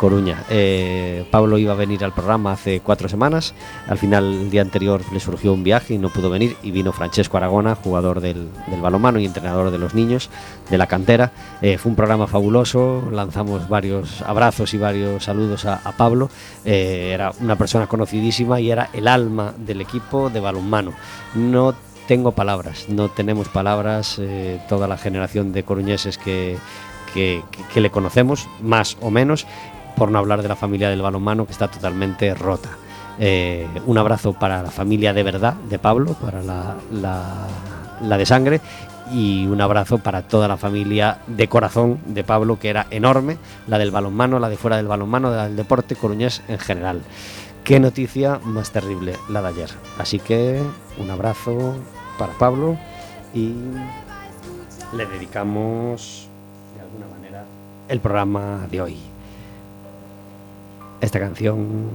Coruña. Eh, Pablo iba a venir al programa hace cuatro semanas, al final el día anterior le surgió un viaje y no pudo venir y vino Francesco Aragona, jugador del, balonmano y entrenador de los niños de la cantera. Eh, fue un programa fabuloso, lanzamos varios abrazos y varios saludos a, Pablo. Eh, era una persona conocidísima y era el alma del equipo de balonmano. No tengo palabras, no tenemos palabras, toda la generación de coruñeses que- que le conocemos, más o menos, por no hablar de la familia del balonmano que está totalmente rota. Eh, un abrazo para la familia de verdad de Pablo, para la, la- la de sangre, y un abrazo para toda la familia de corazón de Pablo, que era enorme, la del balonmano, la de fuera del balonmano, la del deporte coruñés en general. Qué noticia más terrible la de ayer. Así que un abrazo para Pablo y le dedicamos de alguna manera el programa de hoy. Esta canción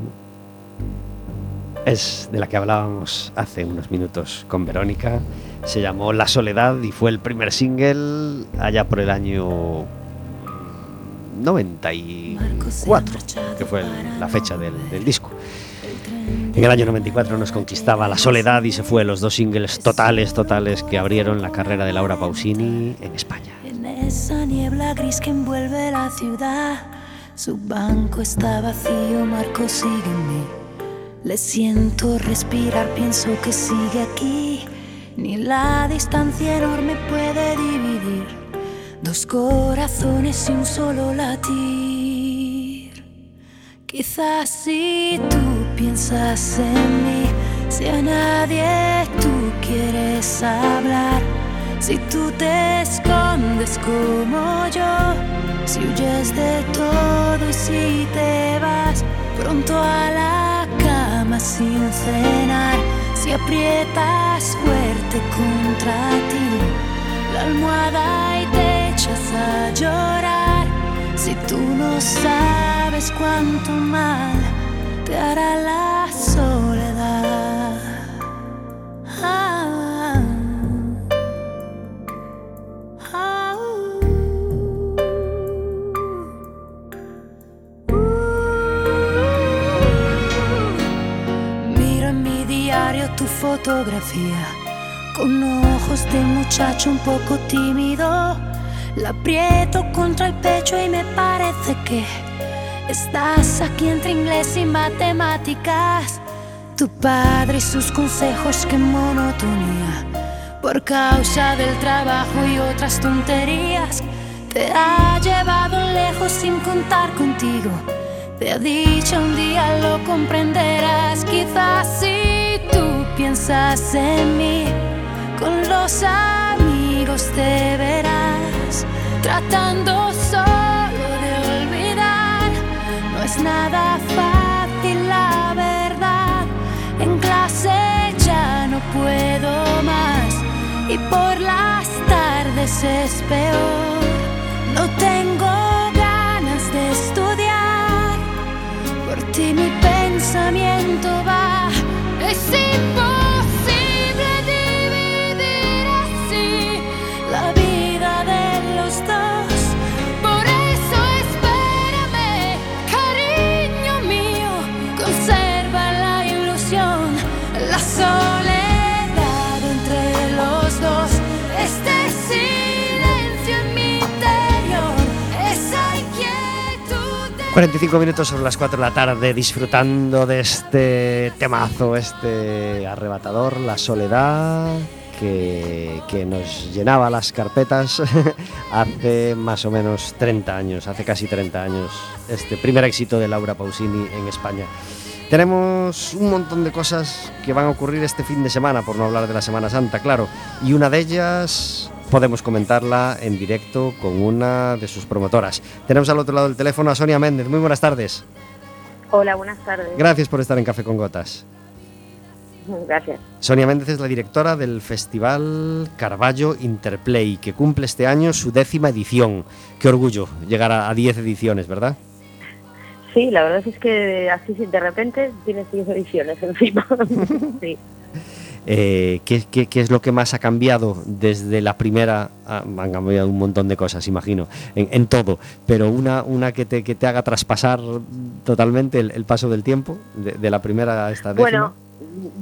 es de la que hablábamos hace unos minutos con Verónica. Se llamó La Soledad y fue el primer single allá por el año 94, que fue la fecha del, del disco. En el año 94 nos conquistaba La Soledad y se fue los dos singles totales, totales que abrieron la carrera de Laura Pausini en España. En esa niebla gris que envuelve la ciudad, su banco está vacío, Marco mí. Le siento respirar, pienso que sigue aquí. Ni la distancia enorme puede dividir dos corazones y un solo latir. Quizás si tú piensas en mí, si a nadie tú quieres hablar, si tú te escondes como yo, si huyes de todo y si te vas pronto a la cama sin cenar, si aprietas fuerte contra ti la almohada y te echas a llorar. Si tú no sabes cuánto mal te hará la soledad. Fotografía con ojos de muchacho un poco tímido. La aprieto contra el pecho y me parece que estás aquí entre inglés y matemáticas. Tu padre y sus consejos, qué monotonía. Por causa del trabajo y otras tonterías, te ha llevado lejos sin contar contigo. Te ha dicho un día lo comprenderás. Quizás tú piensas en mí, con los amigos te verás tratando solo de olvidar. No es nada fácil, la verdad. En clase ya no puedo más y por las tardes es peor. No tengo ganas de estudiar. Por ti mi pensamiento va. Es imposible 45 minutos sobre las 4 de la tarde disfrutando de este temazo, este arrebatador, la soledad que, que nos llenaba las carpetas hace más o menos 30 años, hace casi 30 años, este primer éxito de Laura Pausini en España. Tenemos un montón de cosas que van a ocurrir este fin de semana, por no hablar de la Semana Santa, claro, y una de ellas podemos comentarla en directo con una de sus promotoras. Tenemos al otro lado del teléfono a Sonia Méndez. Muy buenas tardes. Hola, buenas tardes. Gracias por estar en Café con Gotas. Gracias. Sonia Méndez es la directora del Festival Carballo Interplay, que cumple este año su décima edición. Qué orgullo llegar a a 10 ediciones, ¿verdad? Sí, la verdad es que así sí, de repente tienes 10 ediciones encima. sí. Eh, ¿qué, es lo que más ha cambiado desde la primera? Ah, han cambiado un montón de cosas, imagino, en, en todo, pero una, una que, te, que te haga traspasar totalmente el, paso del tiempo, de, de la primera a esta décima. Bueno,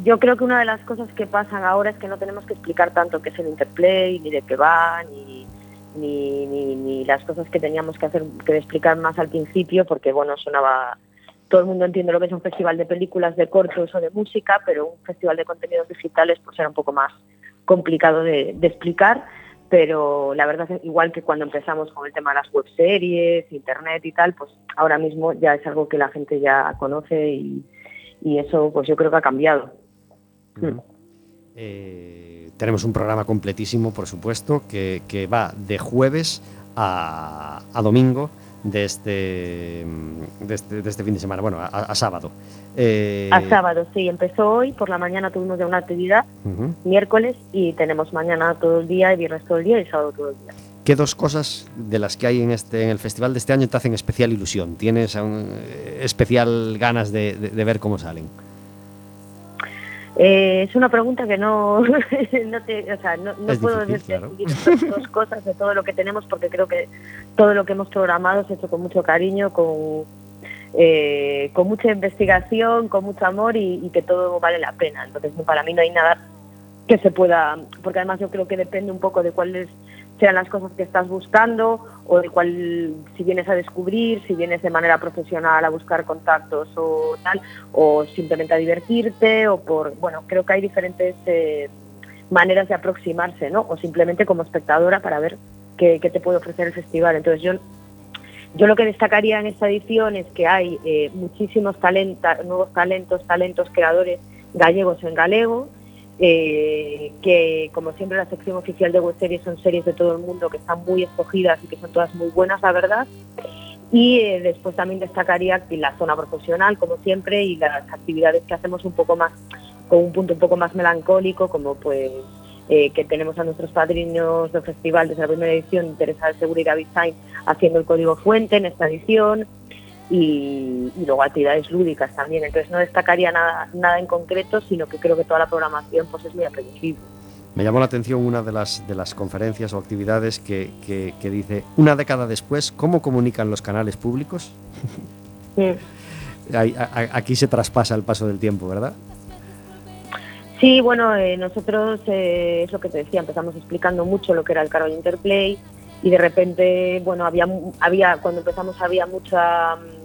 yo creo que una de las cosas que pasan ahora es que no tenemos que explicar tanto qué es el interplay, ni de qué va, ni, ni, ni, ni las cosas que teníamos que hacer, que explicar más al principio, porque bueno, sonaba, todo el mundo entiende lo que es un festival de películas, de cortos o de música, pero un festival de contenidos digitales pues era un poco más complicado de, de explicar, pero la verdad es igual que cuando empezamos con el tema de las webseries, internet y tal, pues ahora mismo ya es algo que la gente ya conoce y, y eso pues yo creo que ha cambiado. Ujú. Eh, tenemos un programa completísimo, por supuesto, que, que va de jueves a, a domingo de este, mm, de, este, de este fin de semana, bueno, a, a sábado. Eh, A sábado, sí, empezó hoy, por la mañana tuvimos ya una actividad, miércoles, y tenemos mañana todo el día, y viernes todo el día, y sábado todo el día. ¿Qué dos cosas de las que hay en, este, en el festival de este año te hacen especial ilusión? ¿Tienes eh, especial ganas de, de- de ver cómo salen? Eh, es una pregunta que no, no, te, o sea, no, no Es puedo claro. decidir dos cosas de todo lo que tenemos porque creo que todo lo que hemos programado se ha hecho con mucho cariño, con, eh, con mucha investigación, con mucho amor y, y que todo vale la pena. Entonces para mí no hay nada que se pueda, porque además yo creo que depende un poco de cuáles sean las cosas que estás buscando o de cuál, si vienes a descubrir, si vienes de manera profesional a buscar contactos o tal, o simplemente a divertirte o por, bueno, creo que hay diferentes eh, maneras de aproximarse, ¿no? O simplemente como espectadora para ver qué, te puede ofrecer el festival. Entonces yo yo lo que destacaría en esta edición es que hay eh, muchísimos talenta, nuevos talentos, talentos creadores gallegos en galego, eh, que como siempre la sección oficial de web series son series de todo el mundo que están muy escogidas y que son todas muy buenas, la verdad. Y eh, después también destacaría la zona profesional, como siempre, y las actividades que hacemos un poco más, con un punto un poco más melancólico, como pues eh, que tenemos a nuestros padrinos del festival desde la primera edición, Teresa de Seguridad Design, haciendo el código fuente en esta edición, y, y luego actividades lúdicas también. Entonces no destacaría nada, nada en concreto, sino que creo que toda la programación pues es muy apetecible. Me llamó la atención una de las, de las conferencias o actividades que, que- que dice, una década después, ¿cómo comunican los canales públicos? A- aquí se traspasa el paso del tiempo, ¿verdad? Sí, bueno, eh, nosotros, eh, es lo que te decía, empezamos explicando mucho lo que era el Carol Interplay y de repente, bueno, había, había cuando empezamos había mucha... mm,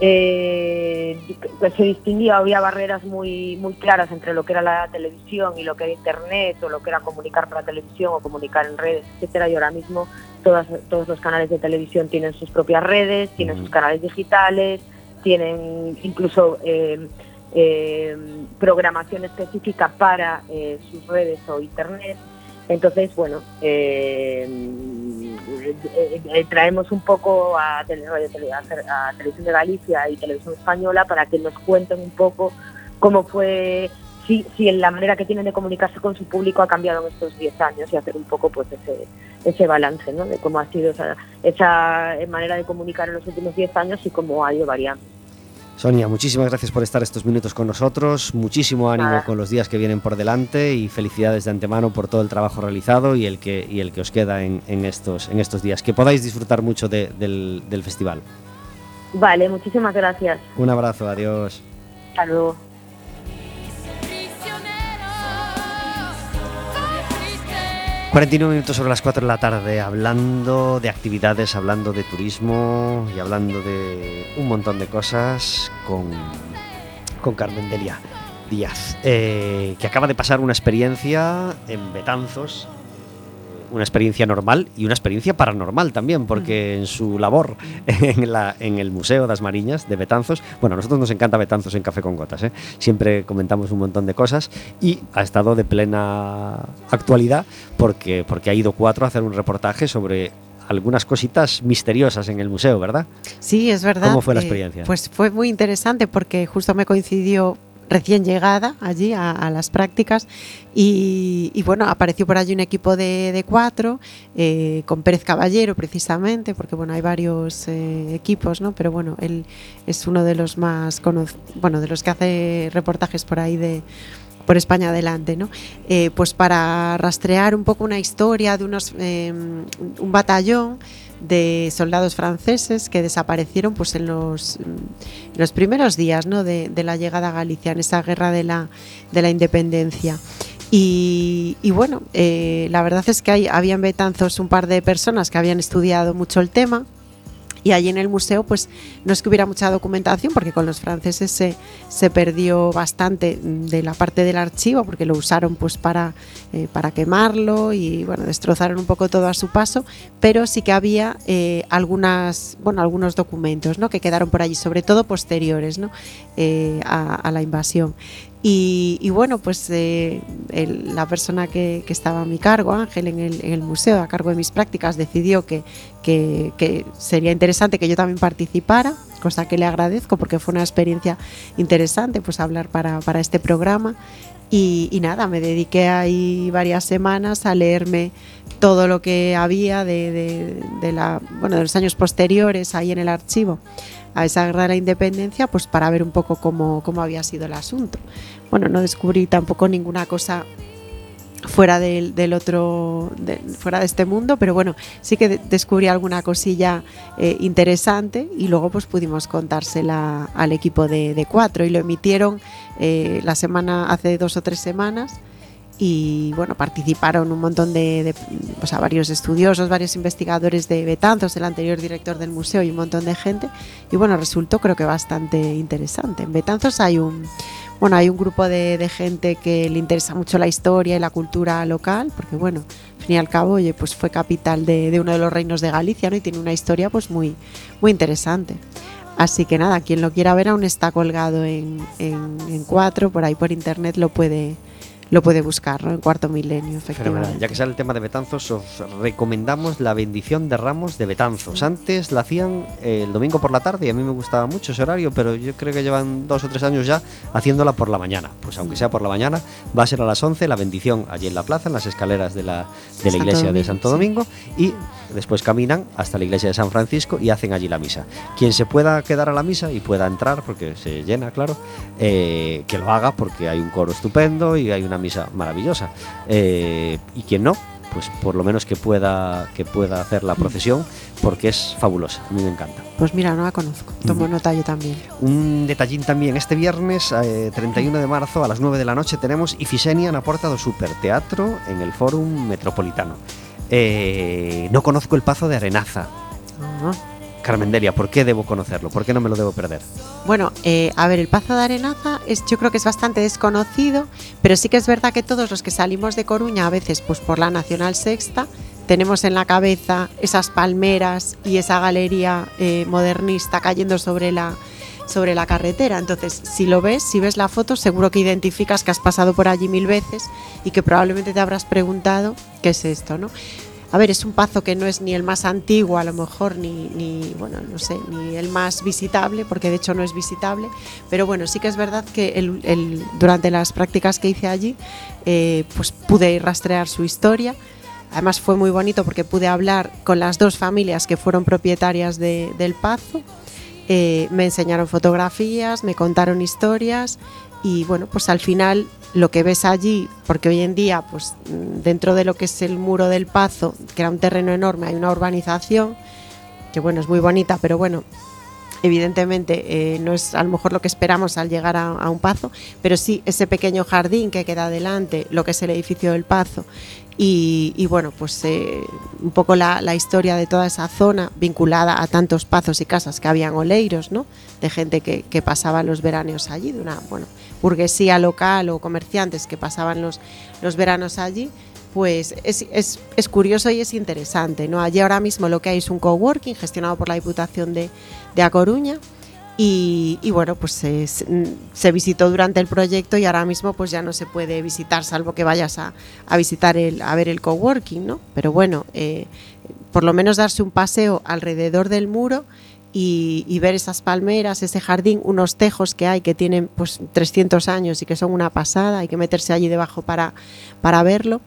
eh, que se distinguía, había barreras muy, muy claras entre lo que era la televisión y lo que era Internet o lo que era comunicar por la televisión o comunicar en redes, etcétera. Y ahora mismo todas, todos los canales de televisión tienen sus propias redes, tienen sus canales digitales, tienen incluso... eh, eh, programación específica para sus redes o internet. Entonces, bueno, eh, eh, eh, traemos un poco a, Televisión de Galicia y Televisión Española para que nos cuenten un poco cómo fue, si, si la manera que tienen de comunicarse con su público ha cambiado en estos 10 años y hacer un poco pues ese, ese balance ¿no? de cómo ha sido esa, esa manera de comunicar en los últimos 10 años y cómo ha ido variando. Sonia, muchísimas gracias por estar estos minutos con nosotros, muchísimo ánimo Nada. con los días que vienen por delante y felicidades de antemano por todo el trabajo realizado y el que, y el que os queda en, en estos, en estos días. Que podáis disfrutar mucho de- del, del festival. Vale, muchísimas gracias. Un abrazo, adiós. Hasta luego. 49 minutos sobre las 4 de la tarde, hablando de actividades, hablando de turismo y hablando de un montón de cosas con, con Carmen Delia Díaz, eh, que acaba de pasar una experiencia en Betanzos, una experiencia normal y una experiencia paranormal también, porque en su labor en, la, en el Museo das Mariñas de Betanzos, bueno, a nosotros nos encanta Betanzos en Café con Gotas, ¿eh? siempre comentamos un montón de cosas y ha estado de plena actualidad porque, porque ha ido cuatro a hacer un reportaje sobre algunas cositas misteriosas en el museo, ¿verdad? Sí, es verdad. ¿Cómo fue la eh, experiencia? pues fue muy interesante porque justo me coincidió recién llegada allí a, las prácticas y, bueno, apareció por allí un equipo de, de cuatro eh, con Pérez Caballero precisamente, porque bueno, hay varios eh, equipos, ¿no? Pero bueno, él es uno de los más bueno, de los que hace reportajes por ahí de, por España adelante, ¿no? Eh, pues para rastrear un poco una historia de unos, eh, un batallón de soldados franceses que desaparecieron pues en los, los primeros días ¿no? de, la llegada a Galicia, en esa guerra de la, de la independencia. Y, y bueno, eh, la verdad es que hay, había en Betanzos un par de personas que habían estudiado mucho el tema, y allí en el museo pues no es que hubiera mucha documentación porque con los franceses se, se perdió bastante de la parte del archivo porque lo usaron pues para, eh, para quemarlo y bueno destrozaron un poco todo a su paso pero sí que había eh, bueno algunos documentos ¿no? que quedaron por allí sobre todo posteriores ¿no? eh, a la invasión y, bueno, pues eh, la persona que, estaba a mi cargo, Ángel, en el, museo, a cargo de mis prácticas, decidió que, que, sería interesante que yo también participara, cosa que le agradezco porque fue una experiencia interesante pues hablar para, para este programa. Y, nada, me dediqué ahí varias semanas a leerme todo lo que había de, de, la, bueno, de los años posteriores ahí en el archivo a esa guerra de la independencia, pues para ver un poco cómo, cómo había sido el asunto. Bueno, no descubrí tampoco ninguna cosa fuera del, del otro, de, fuera de este mundo, pero bueno, sí que de, descubrí alguna cosilla eh, interesante y luego pues pudimos contársela al equipo de, de cuatro y lo emitieron eh, la semana, hace dos o tres semanas y bueno, participaron un montón de, de o sea, varios estudiosos, varios investigadores de Betanzos, el anterior director del museo y un montón de gente. Y bueno, resultó creo que bastante interesante. En Betanzos hay un, bueno, hay un grupo de, gente que le interesa mucho la historia y la cultura local, porque bueno, al fin y al cabo, oye, pues fue capital de, de uno de los reinos de Galicia, ¿no? Y tiene una historia pues muy, muy interesante. Así que nada, quien lo quiera ver aún está colgado en, en, en cuatro, por ahí por internet lo puede, lo puede buscar, ¿no? En cuarto milenio, efectivamente. Ya que sale el tema de Betanzos, os recomendamos la bendición de ramos de Betanzos. Antes la hacían el domingo por la tarde y a mí me gustaba mucho ese horario, pero yo creo que llevan dos o tres años ya haciéndola por la mañana. Pues aunque sea por la mañana, va a ser a las 11 la bendición allí en la plaza, en las escaleras de la, de la iglesia Domingo, de Santo Domingo, sí. y después caminan hasta la iglesia de San Francisco y hacen allí la misa. Quien se pueda quedar a la misa y pueda entrar, porque se llena, claro, eh, que lo haga porque hay un coro estupendo y hay una misa maravillosa. Eh, y quien no, pues por lo menos que pueda que pueda hacer la procesión porque es fabulosa, a mí me encanta. Pues mira, no la conozco, tomo mm. nota yo también. Un detallín también, este viernes eh, 31 de marzo a las 9 de la noche tenemos Ifisenia en Porta do Super Teatro en el Fórum Metropolitano. Eh, no conozco el Pazo de Arenaza. Uh -huh. Carmen Delia, ¿por qué debo conocerlo? ¿Por qué no me lo debo perder? Bueno, eh, a ver, el Pazo de Arenaza es, yo creo que es bastante desconocido, pero sí que es verdad que todos los que salimos de Coruña, a veces pues por la Nacional Sexta, tenemos en la cabeza esas palmeras y esa galería eh, modernista cayendo sobre la, sobre la carretera. Entonces, si lo ves, si ves la foto, seguro que identificas que has pasado por allí mil veces y que probablemente te habrás preguntado qué es esto, ¿no? a ver, es un pazo que no es ni el más antiguo, a lo mejor, ni, ni, bueno, no sé, ni el más visitable, porque de hecho no es visitable, pero bueno, sí que es verdad que el, durante las prácticas que hice allí, eh, pues pude rastrear su historia. Además fue muy bonito porque pude hablar con las dos familias que fueron propietarias de, del pazo. Eh, me enseñaron fotografías, me contaron historias y bueno, pues al final lo que ves allí, porque hoy en día, pues dentro de lo que es el muro del Pazo, que era un terreno enorme, hay una urbanización, que bueno, es muy bonita, pero bueno, evidentemente eh, no es a lo mejor lo que esperamos al llegar a, a, un pazo, pero sí ese pequeño jardín que queda adelante, lo que es el edificio del pazo. Y, bueno, pues eh, un poco la, la, historia de toda esa zona vinculada a tantos pazos y casas que habían oleiros, ¿no? De gente que, que pasaba los veranos allí, de una bueno, burguesía local o comerciantes que pasaban los, los veranos allí pues es, es, es, curioso y es interesante. ¿no? Allí ahora mismo lo que hay es un coworking gestionado por la Diputación de, de A Coruña y, y bueno, pues se, visitó durante el proyecto y ahora mismo pues ya no se puede visitar salvo que vayas a, a visitar el, a ver el coworking, ¿no? Pero bueno, eh, por lo menos darse un paseo alrededor del muro y, y, ver esas palmeras, ese jardín, unos tejos que hay que tienen pues 300 años y que son una pasada, hay que meterse allí debajo para, para verlo.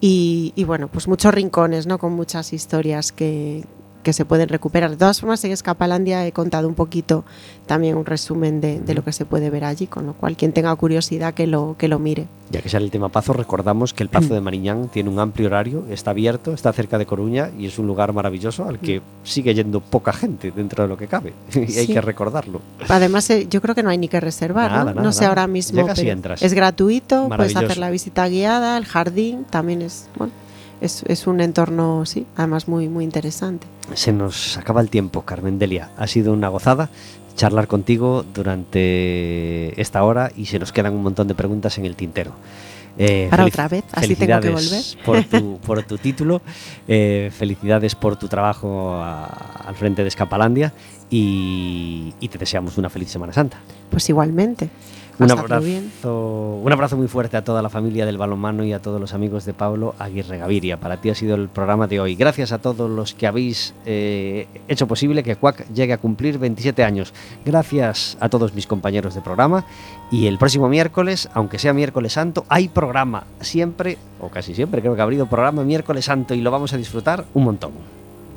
Y, y, bueno, pues muchos rincones, ¿no? Con muchas historias que, que se pueden recuperar. De todas formas, en Escapalandia he contado un poquito también un resumen de, de, lo que se puede ver allí, con lo cual quien tenga curiosidad que lo, que lo mire. Ya que sale el tema Pazo, recordamos que el Pazo de Mariñán tiene un amplio horario, está abierto, está cerca de Coruña y es un lugar maravilloso al que sigue yendo poca gente dentro de lo que cabe. y sí. hay que recordarlo. Además, eh, yo creo que no hay ni que reservar, nada, ¿no? Nada, no sé nada. ahora mismo. Llegas y entras. Es gratuito, puedes hacer la visita guiada, el jardín también es, bueno, es, es, un entorno, sí, además muy, muy interesante. Se nos acaba el tiempo, Carmen Delia. Ha sido una gozada charlar contigo durante esta hora y se nos quedan un montón de preguntas en el tintero. Eh, Para otra vez, así tengo que volver. Por tu, por tu título, eh, felicidades por tu trabajo a, al frente de Escapalandia y, y te deseamos una feliz Semana Santa. Pues igualmente. Un abrazo, un abrazo muy fuerte a toda la familia del balonmano y a todos los amigos de Pablo Aguirre Gaviria. Para ti ha sido el programa de hoy. Gracias a todos los que habéis eh, hecho posible que Cuac llegue a cumplir 27 años. Gracias a todos mis compañeros de programa. Y el próximo miércoles, aunque sea miércoles santo, hay programa. Siempre, o casi siempre, creo que ha habido programa miércoles santo y lo vamos a disfrutar un montón.